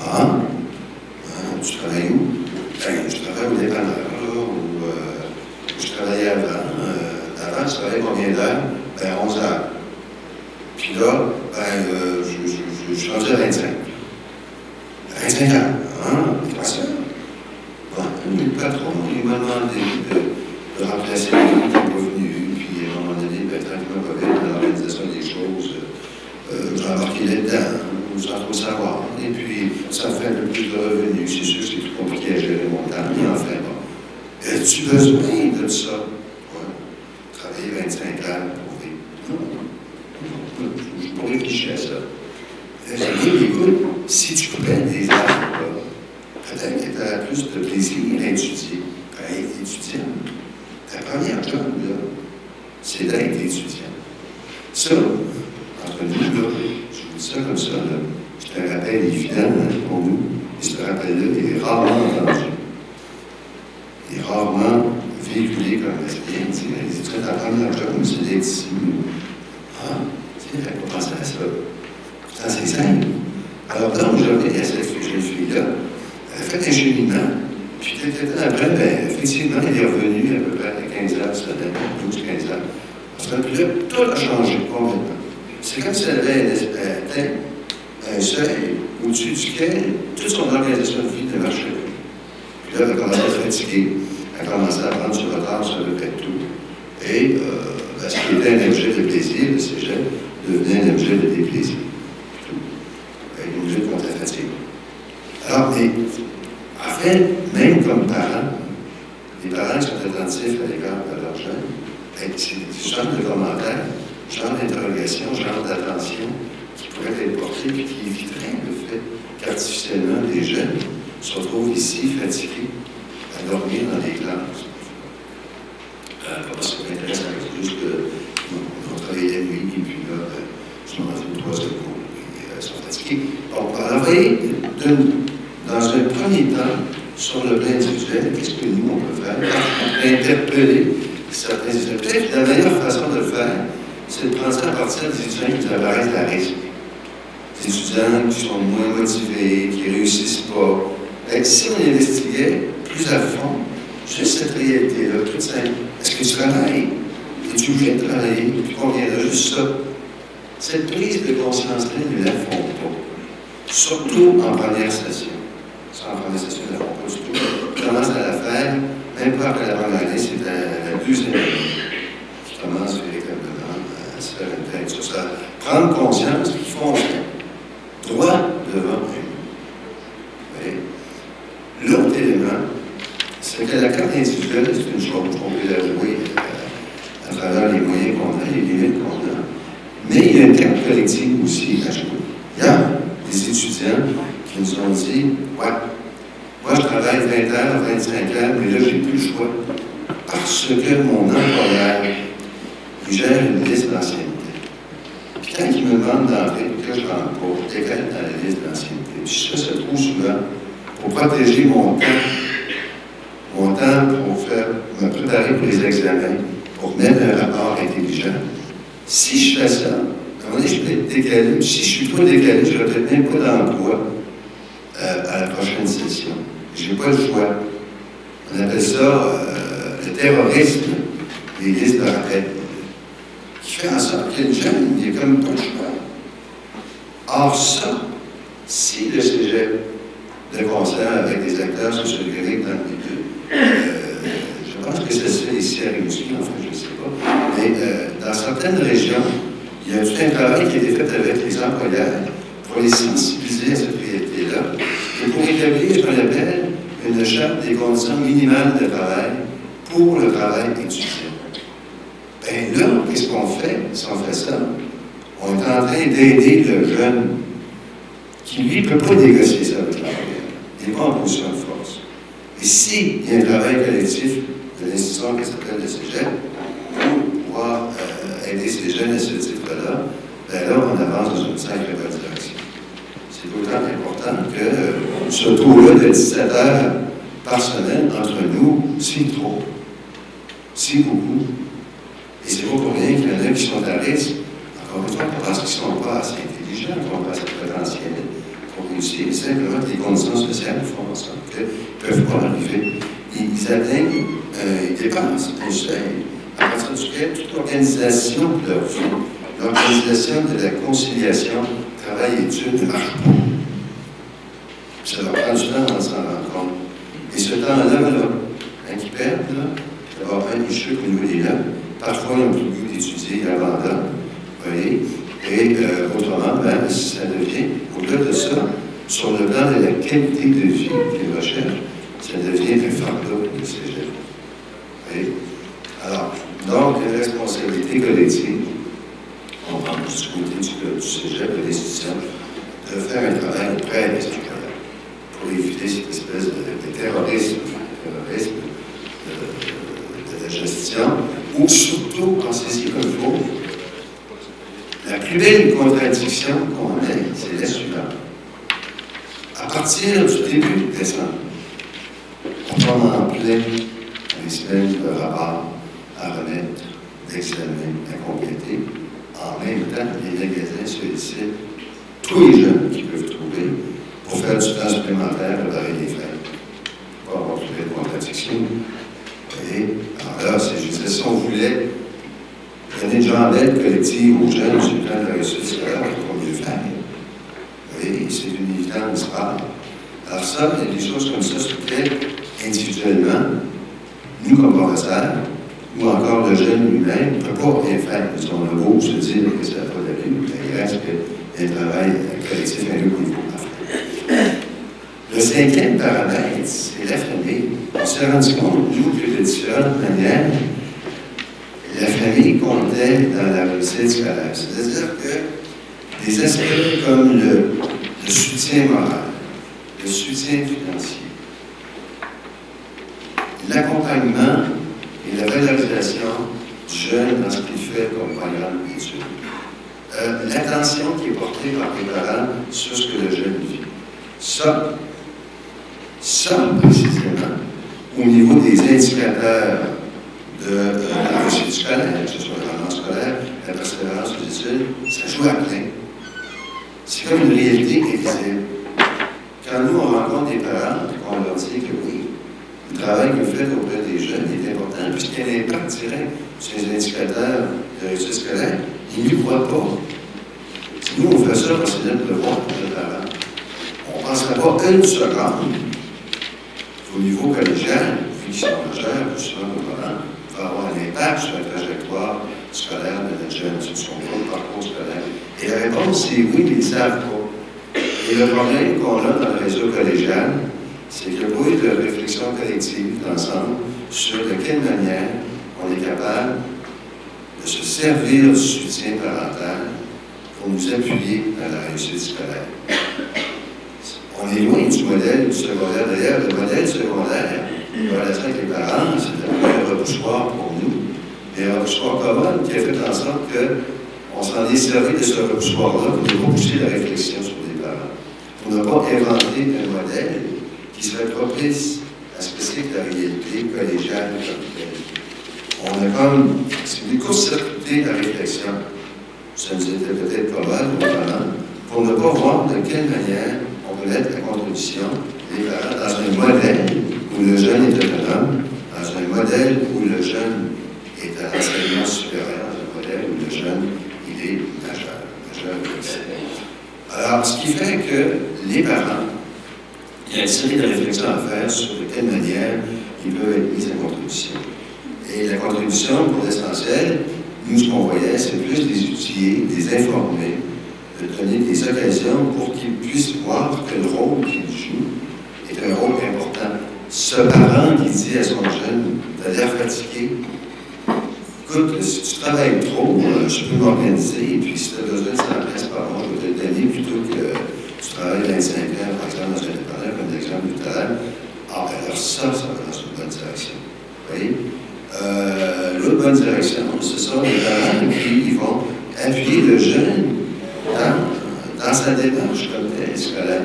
Ah? Tu travailles où? Ben, je travaille au dépanneur, là, ou euh, je travaillais avant. Euh, avant, je travaillais combien d'heures? Ben, 11 heures. Puis là, ben, euh, je, je, je, suis rendu à 25. 25 ans, hein, pas ça. Bon, le patron, il m'a demandé sont on va travailler dans un premier temps sur le plan individuel, qu'est-ce que nous, on peut faire? Interpeller certains. Peut-être la meilleure façon de le faire, c'est de ça à partir des étudiants qui apparaissent à risque. Des étudiants qui sont moins motivés, qui ne réussissent pas. Et si on investiguait plus à fond, juste cette réalité-là, toute simple, est-ce que tu travailles? Es-tu obligé de travailler? Puis de juste ça? Cette prise de conscience-là, ne la font pas. Surtout en première session. En première session, ils ne la pas du tout. Ils commencent à la faire, même pas après la première année, c'est la, la deuxième année commence véritablement à se faire une tête sur ça. Prendre conscience qu'ils font droit devant eux. L'autre élément, c'est que la carte individuelle, c'est une chose qu'on peut la jouer à, à travers les moyens qu'on a, les limites qu'on a. Mais il y a une carte collective aussi à jouer. Il y a des étudiants qui nous ont dit Ouais, moi je travaille 20 heures, 25 heures, mais là, j'ai plus le choix. Parce que mon employeur, il gère une liste d'ancienneté. Puis quand il me demande d'entrer, que je rentre pas, je dans la liste d'ancienneté. Puis ça, c'est trop souvent pour protéger mon temps, mon temps pour faire, me préparer pour les examens, pour mettre un rapport intelligent. Si je fais ça, à je peux être décalé. Si je suis trop décalé, je n'aurai peut-être même pas d'emploi euh, à la prochaine session. Je n'ai pas le choix. On appelle ça euh, le terrorisme des listes de rappel, qui fait en sorte que jeune, il comme pas le choix. Or, ça, si le cégep de concert avec des acteurs socioéconomiques dans le milieu, euh, je pense que ça se fait ici à Rimouski, enfin, je ne sais pas, mais euh, dans certaines régions, il y a tout un travail qui a été fait avec les employeurs pour les sensibiliser à cette réalité-là. Et pour établir ce qu'on appelle une charte des conditions minimales de travail pour le travail étudiant. Bien là, qu'est-ce qu'on fait si on fait ça? On est en train d'aider le jeune qui, lui, ne peut pas négocier ça avec l'employeur. Il n'est pas en position de force. Et s'il y a un travail collectif de l'institution qui s'appelle le cégep, pour pouvoir euh, aider ces jeunes à ce titre-là, ben là, on avance dans une sacrée bonne direction. C'est d'autant important que ce taux-là de 17 heures par semaine entre nous, c'est trop. C'est beaucoup. Et c'est pour rien qu'il y en a qui sont à risque, encore une fois, parce qu'ils ne sont pas assez intelligents, qu'ils n'ont pas assez de potentiel pour réussir. Simplement les conditions sociales font en sorte qu'ils ne peuvent pas arriver. Ils, ils atteignent, euh, ils dépassent un seuil à partir duquel toute organisation de leur vie, l'organisation de la conciliation travail études ne marche pas. Leur prend du temps de s'en rendre compte. Et ce temps-là, là, hein, qu'ils perdent, là, d'avoir un chute au niveau des lacs, parfois ils n'ont plus d'étudier avant là, voyez, et euh, autrement, ben, ça devient, au-delà de ça, sur le plan de la qualité de vie qu'ils recherchent, ça devient un fardeau de cégep. Voyez? Alors, donc, responsabilité collective, on prend du côté du, du cégep, de l'institution, de faire un travail auprès des étudiants pour éviter cette espèce de, de terrorisme, de, de, la gestion, ou surtout, pensez-y comme il faut, la plus belle contradiction qu'on ait, c'est la suivante. À partir du début décembre, on tombe en plein les semaines de rabat à remettre, d'examens à compléter. En même temps, les magasins sollicitent tous les jeunes qu'ils peuvent trouver pour faire du temps supplémentaire pour barrer les frais. Pour avoir toutes les contradictions. Et alors c'est juste si on voulait donner une jambette collective aux jeunes sur le plan de la réussite scolaire, il faut mieux faire. Oui, c'est une évidence rare. Alors ça, il y a des choses comme ça sur lesquelles, individuellement, nous comme professeurs, ou encore le jeune lui-même, ne peut pas rien faire. Qu'on a beau se dire que ça n'a pas d'allure, mais il reste a un travail collectif à un niveau. Le cinquième paramètre, c'est la famille. On s'est rendu compte, nous, que de différentes manières, la famille comptait dans la réussite scolaire. C'est-à-dire que des aspects comme le, soutien moral, le soutien financier, l'accompagnement et la valorisation du jeune dans ce qu'il fait comme programme d'études. Euh, L'attention qui est portée par les parents sur ce que le jeune vit. Ça, ça précisément, au niveau des indicateurs de, de la réussite scolaire, que ce soit le rendement scolaire, la persévérance aux études, ça joue à plein. C'est comme une réalité invisible. Quand nous, on rencontre des parents, on leur dit que oui, le travail que vous faites auprès des jeunes est important, puisqu'il y a un impact direct sur les indicateurs de réussite scolaire, ils n'y voient pas. Si nous, on fait ça parce que c'est notre devoir pour les parents, on ne penserait pas une seconde au niveau collégial, qu'ils sont majeurs, plus souvent nos parents, va avoir un impact sur la trajectoire scolaire de notre jeune, sur son parcours scolaire. Et la réponse, c'est oui, ils ne savent pas. Et le problème qu'on a dans le réseau collégial, c'est qu'il n'y a de réflexion collective d'ensemble sur de quelle manière on est capable de se servir du soutien parental pour nous appuyer dans la réussite scolaire. On est loin du modèle secondaire. D'ailleurs, le modèle secondaire, la relation avec les parents, c'est un repoussoir pour nous, mais un repoussoir commun qui a fait en sorte qu'on s'en est servi de ce repoussoir-là pour repousser la réflexion sur les parents. Pour ne pas inventer un modèle qui serait propice à ce que c'est que la réalité collégiale comme. On a comme, c'est une court-circuité la réflexion. Ça nous était peut-être pas mal aux parents, pour ne pas voir de quelle manière à contribution des dans un modèle où le jeune est autonome, dans un modèle où le jeune est à l'enseignement supérieur, dans un modèle où le jeune, il est majeur, majeur Alors, ce qui fait que les parents il y a une série de réflexions à faire sur de quelle manière ils peuvent être mis en contribution. Et la contribution, pour l'essentiel, nous, ce qu'on voyait, c'est plus des outils, des informer, de donner des occasions pour qu'ils puissent voir que le rôle qu'ils jouent est un rôle important. Ce parent qui dit à son jeune, t'as l'air fatigué, écoute, si tu travailles trop, je peux m'organiser, et puis si tu as besoin de 100 pièces par mois, je vais te donner plutôt que tu travailles 25 heures, par exemple, dans un dépanneur, comme l'exemple tout à l'heure. Ah, ben alors ça, ça va dans une bonne direction. Vous voyez? Euh, L'autre bonne direction, ce sont les parents qui vont appuyer le jeune dans, dans sa démarche comme scolaire,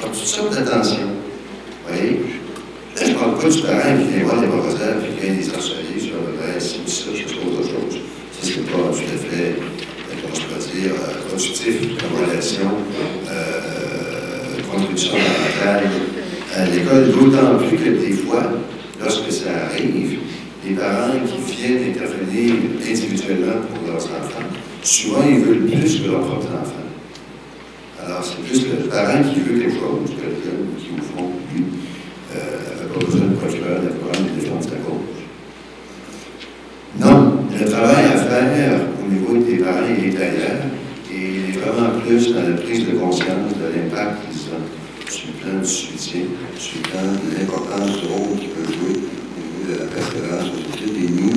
pour toutes sortes d'attention. Vous voyez? Là, je ne parle pas du parent qui vient voir les professeurs et qui vient les harceler sur le c'est ça, c'est autre chose. Ça, c'est pas tout à fait, comment je peux dire, constructif comme relation, euh, contribution parentale à l'école, d'autant plus que des fois, lorsque ça arrive, les parents qui viennent intervenir individuellement pour leurs enfants, souvent ils veulent plus que leurs propres enfants. Alors, c'est plus le parent qui veut quelque chose que le qui, au fond, lui, euh, n'a pas besoin de procureur, de programme de défense de la cause. Non, le travail à faire au niveau des parents est ailleurs et il est vraiment plus dans la prise de conscience de l'impact qu'ils ont sur le plan du soutien, sur le plan de l'importance du rôle qu'ils peuvent jouer au niveau de la persévérance. Et nous,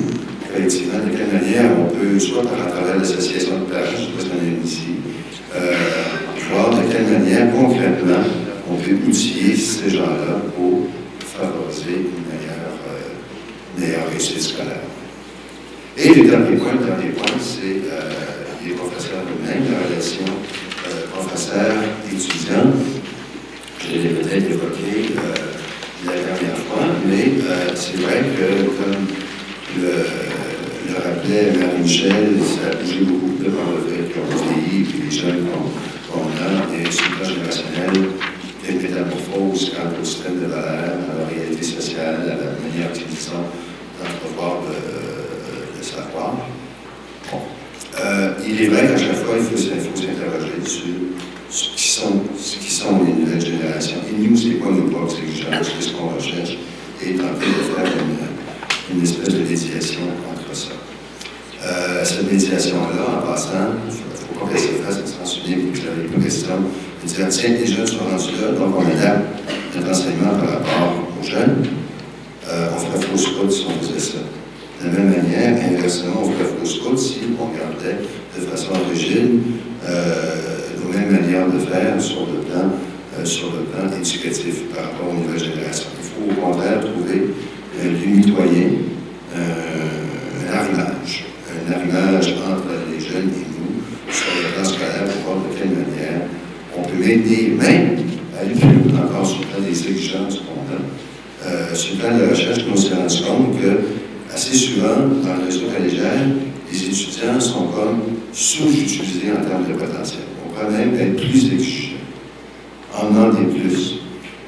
effectivement, de quelle manière on peut, soit par à travers l'association de parents, je ne sais pas ici, euh, voir de quelle manière concrètement on peut outiller ces gens-là pour favoriser une meilleure, euh, meilleure réussite scolaire. Et le dernier point, le dernier point, c'est euh, les professeurs eux-mêmes, la relation euh, professeur-étudiant. Je l'ai peut-être évoqué la dernière fois, mais c'est vrai que, comme le, le rappelait Marie-Michel, ça a bougé beaucoup devant le fait qu'on vieillit, puis les jeunes qu'on a, et sur le plan générationnel, il y a une quant au système de valeurs, à la réalité sociale, à la manière qu'ils ont d'entrevoir le savoir. Euh, il est vrai qu'à chaque fois, il faut, s'interroger sur ce qui, sont, ce sont les nouvelles générations. Et nous, c'est quoi nos propres exigences, qu'est-ce qu'on recherche, et tenter de faire une, une espèce de entre ça. Euh, cette médiation-là, en passant, il ne faut pas qu'elle se fasse sans souvenir que vous avez une question de dire tiens, les jeunes sont rendus là, donc on adapte notre enseignement par rapport aux jeunes. Euh, on ferait fausse route si on faisait ça. De la même manière, inversement, on ferait fausse route si on regardait de façon rigide euh, nos mêmes manières de faire sur le plan, euh, sur le plan éducatif par rapport aux nouvelles générations. Il faut au contraire trouver lieu mitoyen, euh, un arrimage, un arrimage entre les jeunes et nous sur le plan scolaire pour voir de quelle manière peut maintenir, même plus loin encore sur le plan des exigences qu'on a, euh, sur le plan de la recherche, on s'est rendu compte que assez souvent, dans le réseau collégial, les étudiants sont comme sous-utilisés en termes de potentiel. On pourrait même être plus exigeant, en demander plus.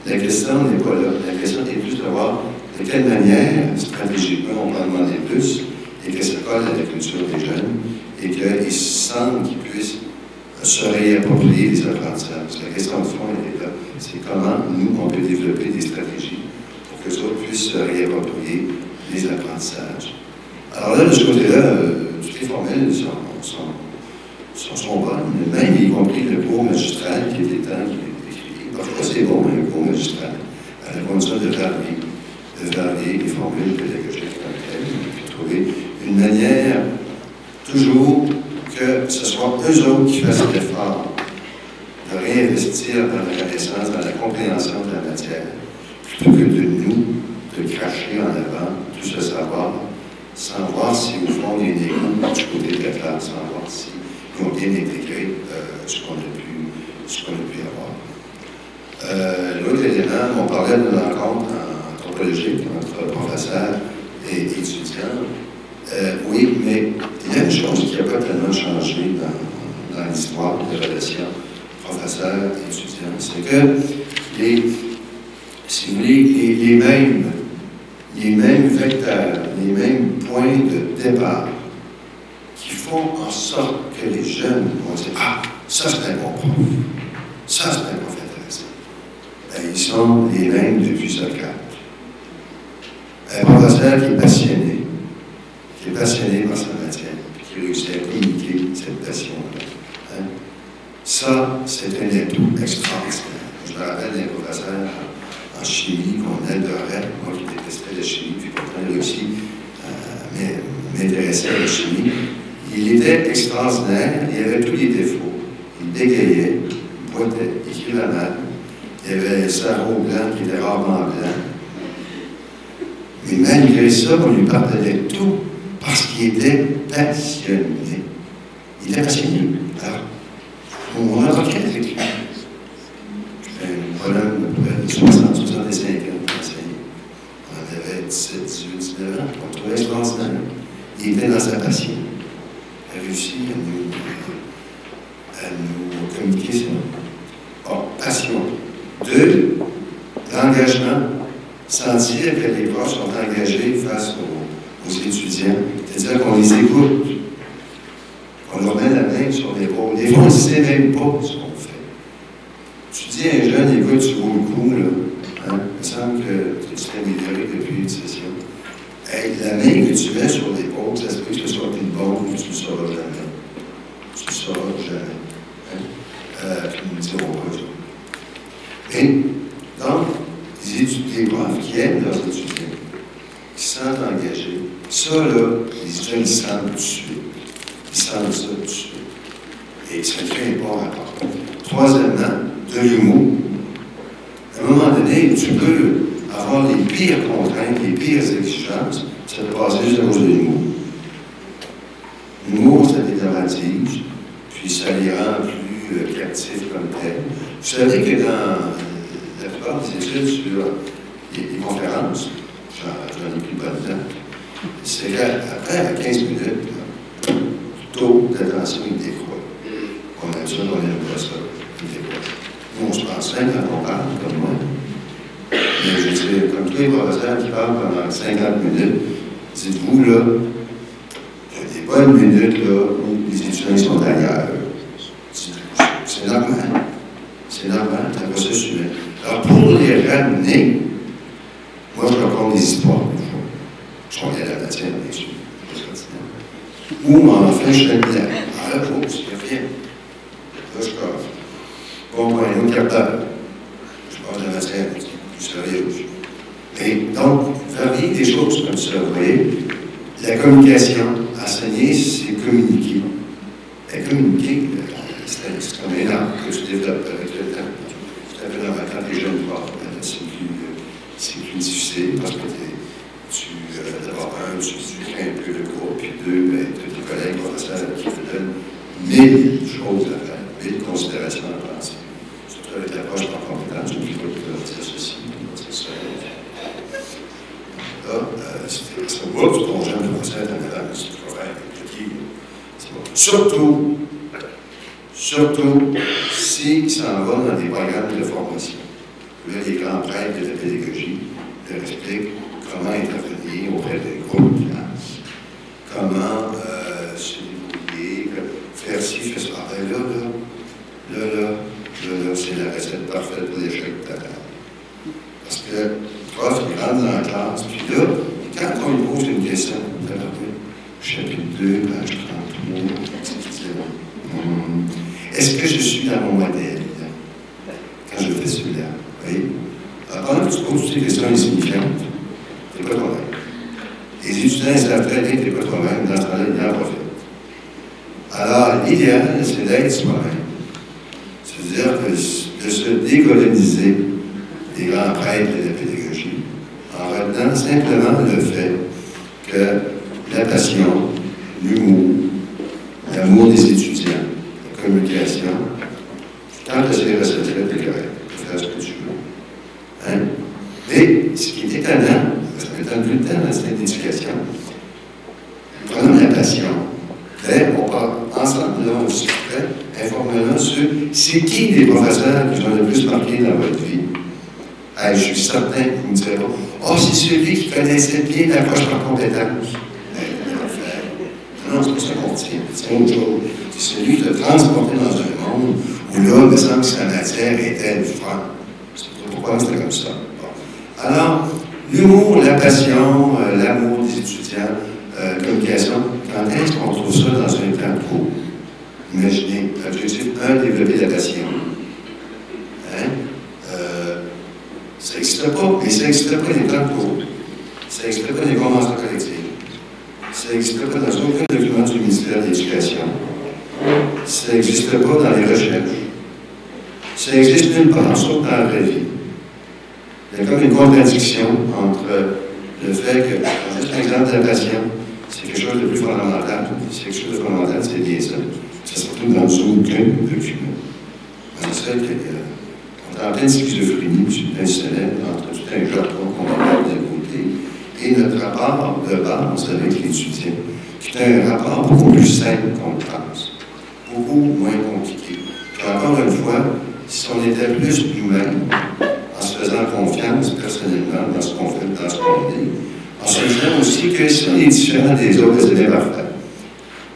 La question n'est pas là. La question est plus de voir de quelle manière, stratégiquement, on peut en demander plus et que ça colle à la culture des jeunes et qu'ils sentent qu'ils puissent se réapproprier les apprentissages. La question de fond, elle est là. C'est comment nous, on peut développer des stratégies pour que les autres puissent se réapproprier les apprentissages. Alors là, de ce côté-là, euh, toutes les formelles sont, sont, sont, sont, bonnes, même y compris le cours magistral qui était temps qui est écrit. Parfois, c'est bon, un cours magistral, à la condition de varier, de varier les formules pédagogiques comme telles, puis trouver une manière toujours que ce soit eux autres qui fassent l'effort de réinvestir dans la connaissance, dans la compréhension de la matière, plutôt que de nous, de cracher en avant tout ce savoir, sans voir si au fond il y a des goûts du côté de la classe, sans voir si ils ont bien intégré ce qu'on a pu, ce qu'on a pu avoir. Euh, L'autre élément, on parlait de rencontre anthropologique entre professeurs et étudiants. Euh, oui, mais il y a une chose qui n'a pas tellement changé dans, l'histoire des relations professeurs-étudiants, c'est que les, si les, les mêmes les mêmes vecteurs, les mêmes points de départ qui font en sorte que les jeunes vont dire Ah, ça c'est un bon prof, ça c'est un prof intéressant. Ben, ils sont les mêmes depuis ce cadre. Un professeur qui est passionné, est passionné par sa matière, qui réussit à imiter cette passion-là. Hein? Ça, c'est un atout extraordinaire. Je me rappelle d'un professeur en chimie qu'on adorait, moi qui détestais la chimie, puis pourtant il réussi à m'intéresser à la chimie. Il était extraordinaire, il avait tous les défauts. Il bégayait, il boitait, il écrivait mal. Il avait un cerveau blanc qui était rarement blanc. Mais malgré ça, on lui pardonnait tout parce qu'il était passionné. Il était passionné. Alors, on entretient avec lui. Un bonhomme de 60, 65 ans, on avait 17, 18, 19 ans, on trouvait extraordinaire. Il était dans sa passion. Il a réussi à nous, à nous communiquer ça. Oh, passion. Deux, l'engagement. Sentir que les profs sont engagés face aux, aux étudiants. C'est-à-dire qu'on les écoute. On leur met la main sur l'épaule. Des fois, on ne sait même pas ce qu'on fait. si un jeune écoute sur le coup, là, hein, il me semble que tu t'es amélioré depuis une session. La main que tu mets sur l'épaule, ça se peut que ce soit une bombe, mais tu ne le sauras jamais. Tu ne le sauras jamais. Hein? Euh, ils me diront pas. Et donc, les étudiants, profs qui aiment étudiants, qui se sentent engagés, ça, là, les étudiants, ils tout de suite. Ils sentent ça tout de suite. Et ça fait un bon rapport. Troisièmement, de l'humour. À un moment donné, tu peux avoir les pires contraintes, les pires exigences, ça peut passer juste à cause de l'humour. L'humour, ça dédramatise, puis ça les rend plus euh, captifs comme tel. Vous savez que dans la plupart des études sur les, les conférences, j'en ai plus pas c'est qu'après, à 15 minutes, le taux d'attention, il décroît. On aime ça, on aime pas ça. Nous, on se prend 5 quand on parle, comme moi. Mais je dire, comme tous les professeurs qui parlent pendant 50 minutes, dites-vous, là, il y a des bonnes minutes, là, où les étudiants sont ailleurs. C'est normal. C'est normal, c'est un processus humain. Alors, pour les ramener, moi, je raconte des histoires, Je connais la matière, bien sûr. Ou, enfin, je fais bien. À la pause, a rien. Là, je passe. Bon, point, un autre capteur. Je parle de la matière plus sérieuse. Et donc, varier des choses comme ça, vous voyez. La communication, enseigner, c'est communiquer. Et communiquer, c'est comme un arbre que tu développes avec le temps. C'est un peu normal quand tu es jeune, c'est plus, c'est plus difficile parce que tu, euh, crées un peu le groupe, puis deux, ben, tu as des collègues professeurs qui te donnent mille choses à faire, mille considérations à penser. Surtout avec l'approche par compétence, je ne peux pas dire ceci, dire ça. Là, euh, c'est un groupe, ton jeune professeur en avant, c'est c'est bon. Surtout, surtout s'il s'en va dans des programmes de formation. Là, les grands prêtres de la pédagogie leur expliquent comment intervenir auprès des comment euh, se débrouiller, faire ci, faire ça. Ben là, là, là, là, là, là c'est la recette parfaite pour l'échec total. Parce que le prof, il rentre dans la classe, puis là, quand on lui pose une question, chapitre 2, page 33, hum, est-ce que je suis dans mon modèle quand je fais celui-là? Oui. Pendant que tu poses ces questions insignifiantes, n'es pas toi-même. Les étudiants savent très bien que pas toi-même, dans ce temps-là. Alors, l'idéal, c'est d'être soi-même. C'est-à-dire de se décoloniser des grands prêtres de la pédagogie en retenant simplement le fait que la passion, l'humour, l'amour des étudiants, la communication, tant que c'est recettes, c'est correct. Faire ce que tu veux. Hein? Mais ce qui est étonnant, parce que dans plus de temps dans cette éducation, prenons la passion, on part ensemble, là, on discuterait informellement sur c'est qui des professeurs qui ont le plus marqué dans votre vie. je suis certain que vous me direz pas, oh, c'est celui qui connaissait bien l'approche par compétence. non, c'est pas ça qu'on tient, c'est autre chose. C'est celui qui t'a transporté dans un monde où là, il me semble que la matière était le franc. C'est pourquoi c'était comme ça. Bon. Alors, l'humour, la passion, euh, l'amour des étudiants, euh, communication, quand est-ce qu'on trouve ça dans un temps court? Imaginez, objectif 1, développer la passion. Hein? Euh, ça n'existe pas, mais ça n'existe pas les temps courts. Ça n'existe pas les conventions collectives. Ça n'existe pas dans aucun document du ministère de l'Éducation. Ça n'existe pas dans les recherches. Ça n'existe nulle part, dans la vraie vie. Il y a comme une contradiction entre le fait que, juste un exemple de la passion, c'est quelque chose de plus fondamental. C'est quelque chose de fondamental, c'est bien ça. Ça se retrouve dans aucun document. C'est ça qu'on est en pleine schizophrénie institutionnelle entre tout un jargon qu'on va d'un côté et notre rapport de base avec l'étudiant, qui est un rapport beaucoup plus simple qu'on le pense, beaucoup moins compliqué. Encore une fois, si on était plus nous-mêmes, en se faisant confiance personnellement dans ce qu'on fait, dans ce qu'on dit, en se disant aussi que si on est différent des autres, bien parfait.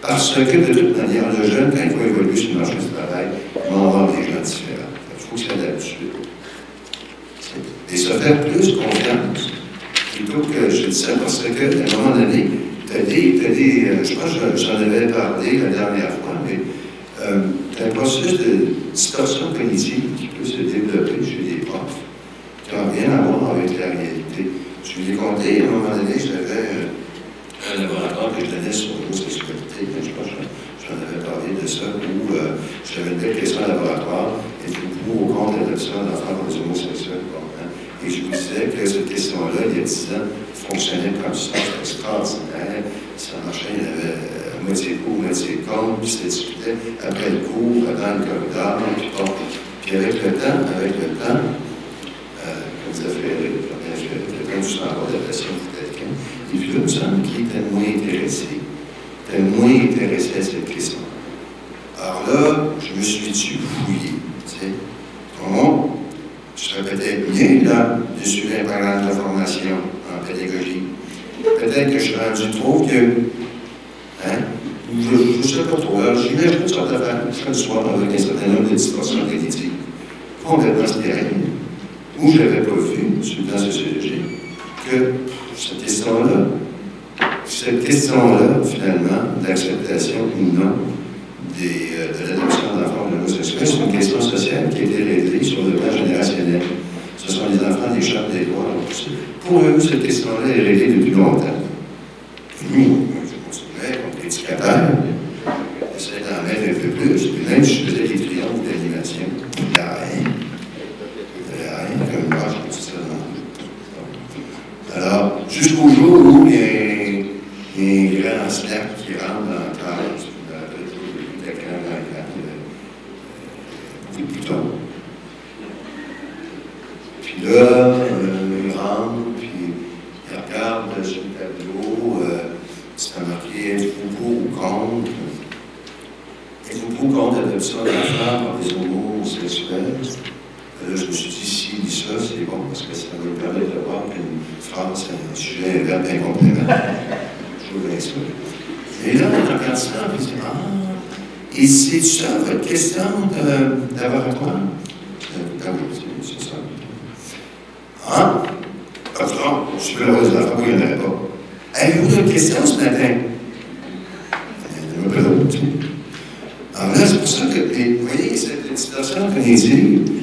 Parce que, de toute manière, le jeune, quand il va évoluer sur le marché du travail, il va avoir des gens différents. Il fonctionner là-dessus. Et se faire plus confiance, plutôt que je dis ça, parce qu'à un moment donné, tu as as des euh, je pense que j'en avais parlé la dernière fois, mais euh, tu as un processus de distorsion cognitive qui peut se développer qui n'a rien à voir avec la réalité. Je lui ai compté, à un moment donné, j'avais euh, un laboratoire que je donnais sur l'homosexualité, je pense que j'en avais parlé de ça, où euh, j'avais une de laboratoire, et du coup, au compte ça, d'enfants des homosexuels. Hein, et je vous disais que cette question-là, il y a 10 ans, fonctionnait comme ça, c'était extraordinaire. Ça marchait, il y avait euh, moitié cours, moitié compte, puis c'était discuté après le cours, dans le corridor, puis bon. Puis avec le temps, avec le temps, euh, comme vous avez fait, le temps du avoir de passion quelqu'un, il a une semble qui était moins intéressé, était moins intéressé à cette question. Alors là, je me suis dit, fouillé, tu sais. Comment je serais peut-être bien là, je suis un programme de formation en pédagogie. Peut-être que je suis rendu trop vieux. Hein? Je ne sais pas trop. Alors, j'imagine une sorte d'affaire, serait le soir avec un certain nombre de distorsions cognitives. Complètement stérile. Où je n'avais pas vu, sur le plan sociologique, que cette question-là, cette question-là, finalement, d'acceptation ou non des, euh, de l'adoption d'enfants homosexuels, c'est une question sociale qui a été réglée sur le plan générationnel. Ce sont les enfants des chats des lois. Pour eux, cette question-là est réglée depuis longtemps. Nous, je continuais comme prédicateur, j'essayais d'en mettre un peu plus, puis même je faisais des triomphes d'animation. Il n'y a rien. Il n'y a rien comme moi, je dis ça. Alors, jusqu'au jour où il y a un, un grand slack qui rentre dans la classe, des boutons. Puis là, euh, il rentre, puis il regarde sur le tableau, euh, c'est marqué êtes-vous pour ou contre Êtes-vous pour ou contre l'adoption d'enfants par des homosexuels Là, je me suis dit, si il dit ça, c'est bon, parce que ça va me permettre de voir qu'une phrase, c'est un sujet, un verbe, un complément. Je vous laisse ça. Et là, on regarde ça, on dit, ah, et c'est ça votre question d'avoir quoi? Ah c'est ça. Hein? Patron, je suis malheureuse, la fois, il n'y en avait pas. Avez-vous d'autres questions ce matin? Il n'y en a pas d'autres. Alors là, c'est pour ça que, vous voyez, cette situation cognitive, c'était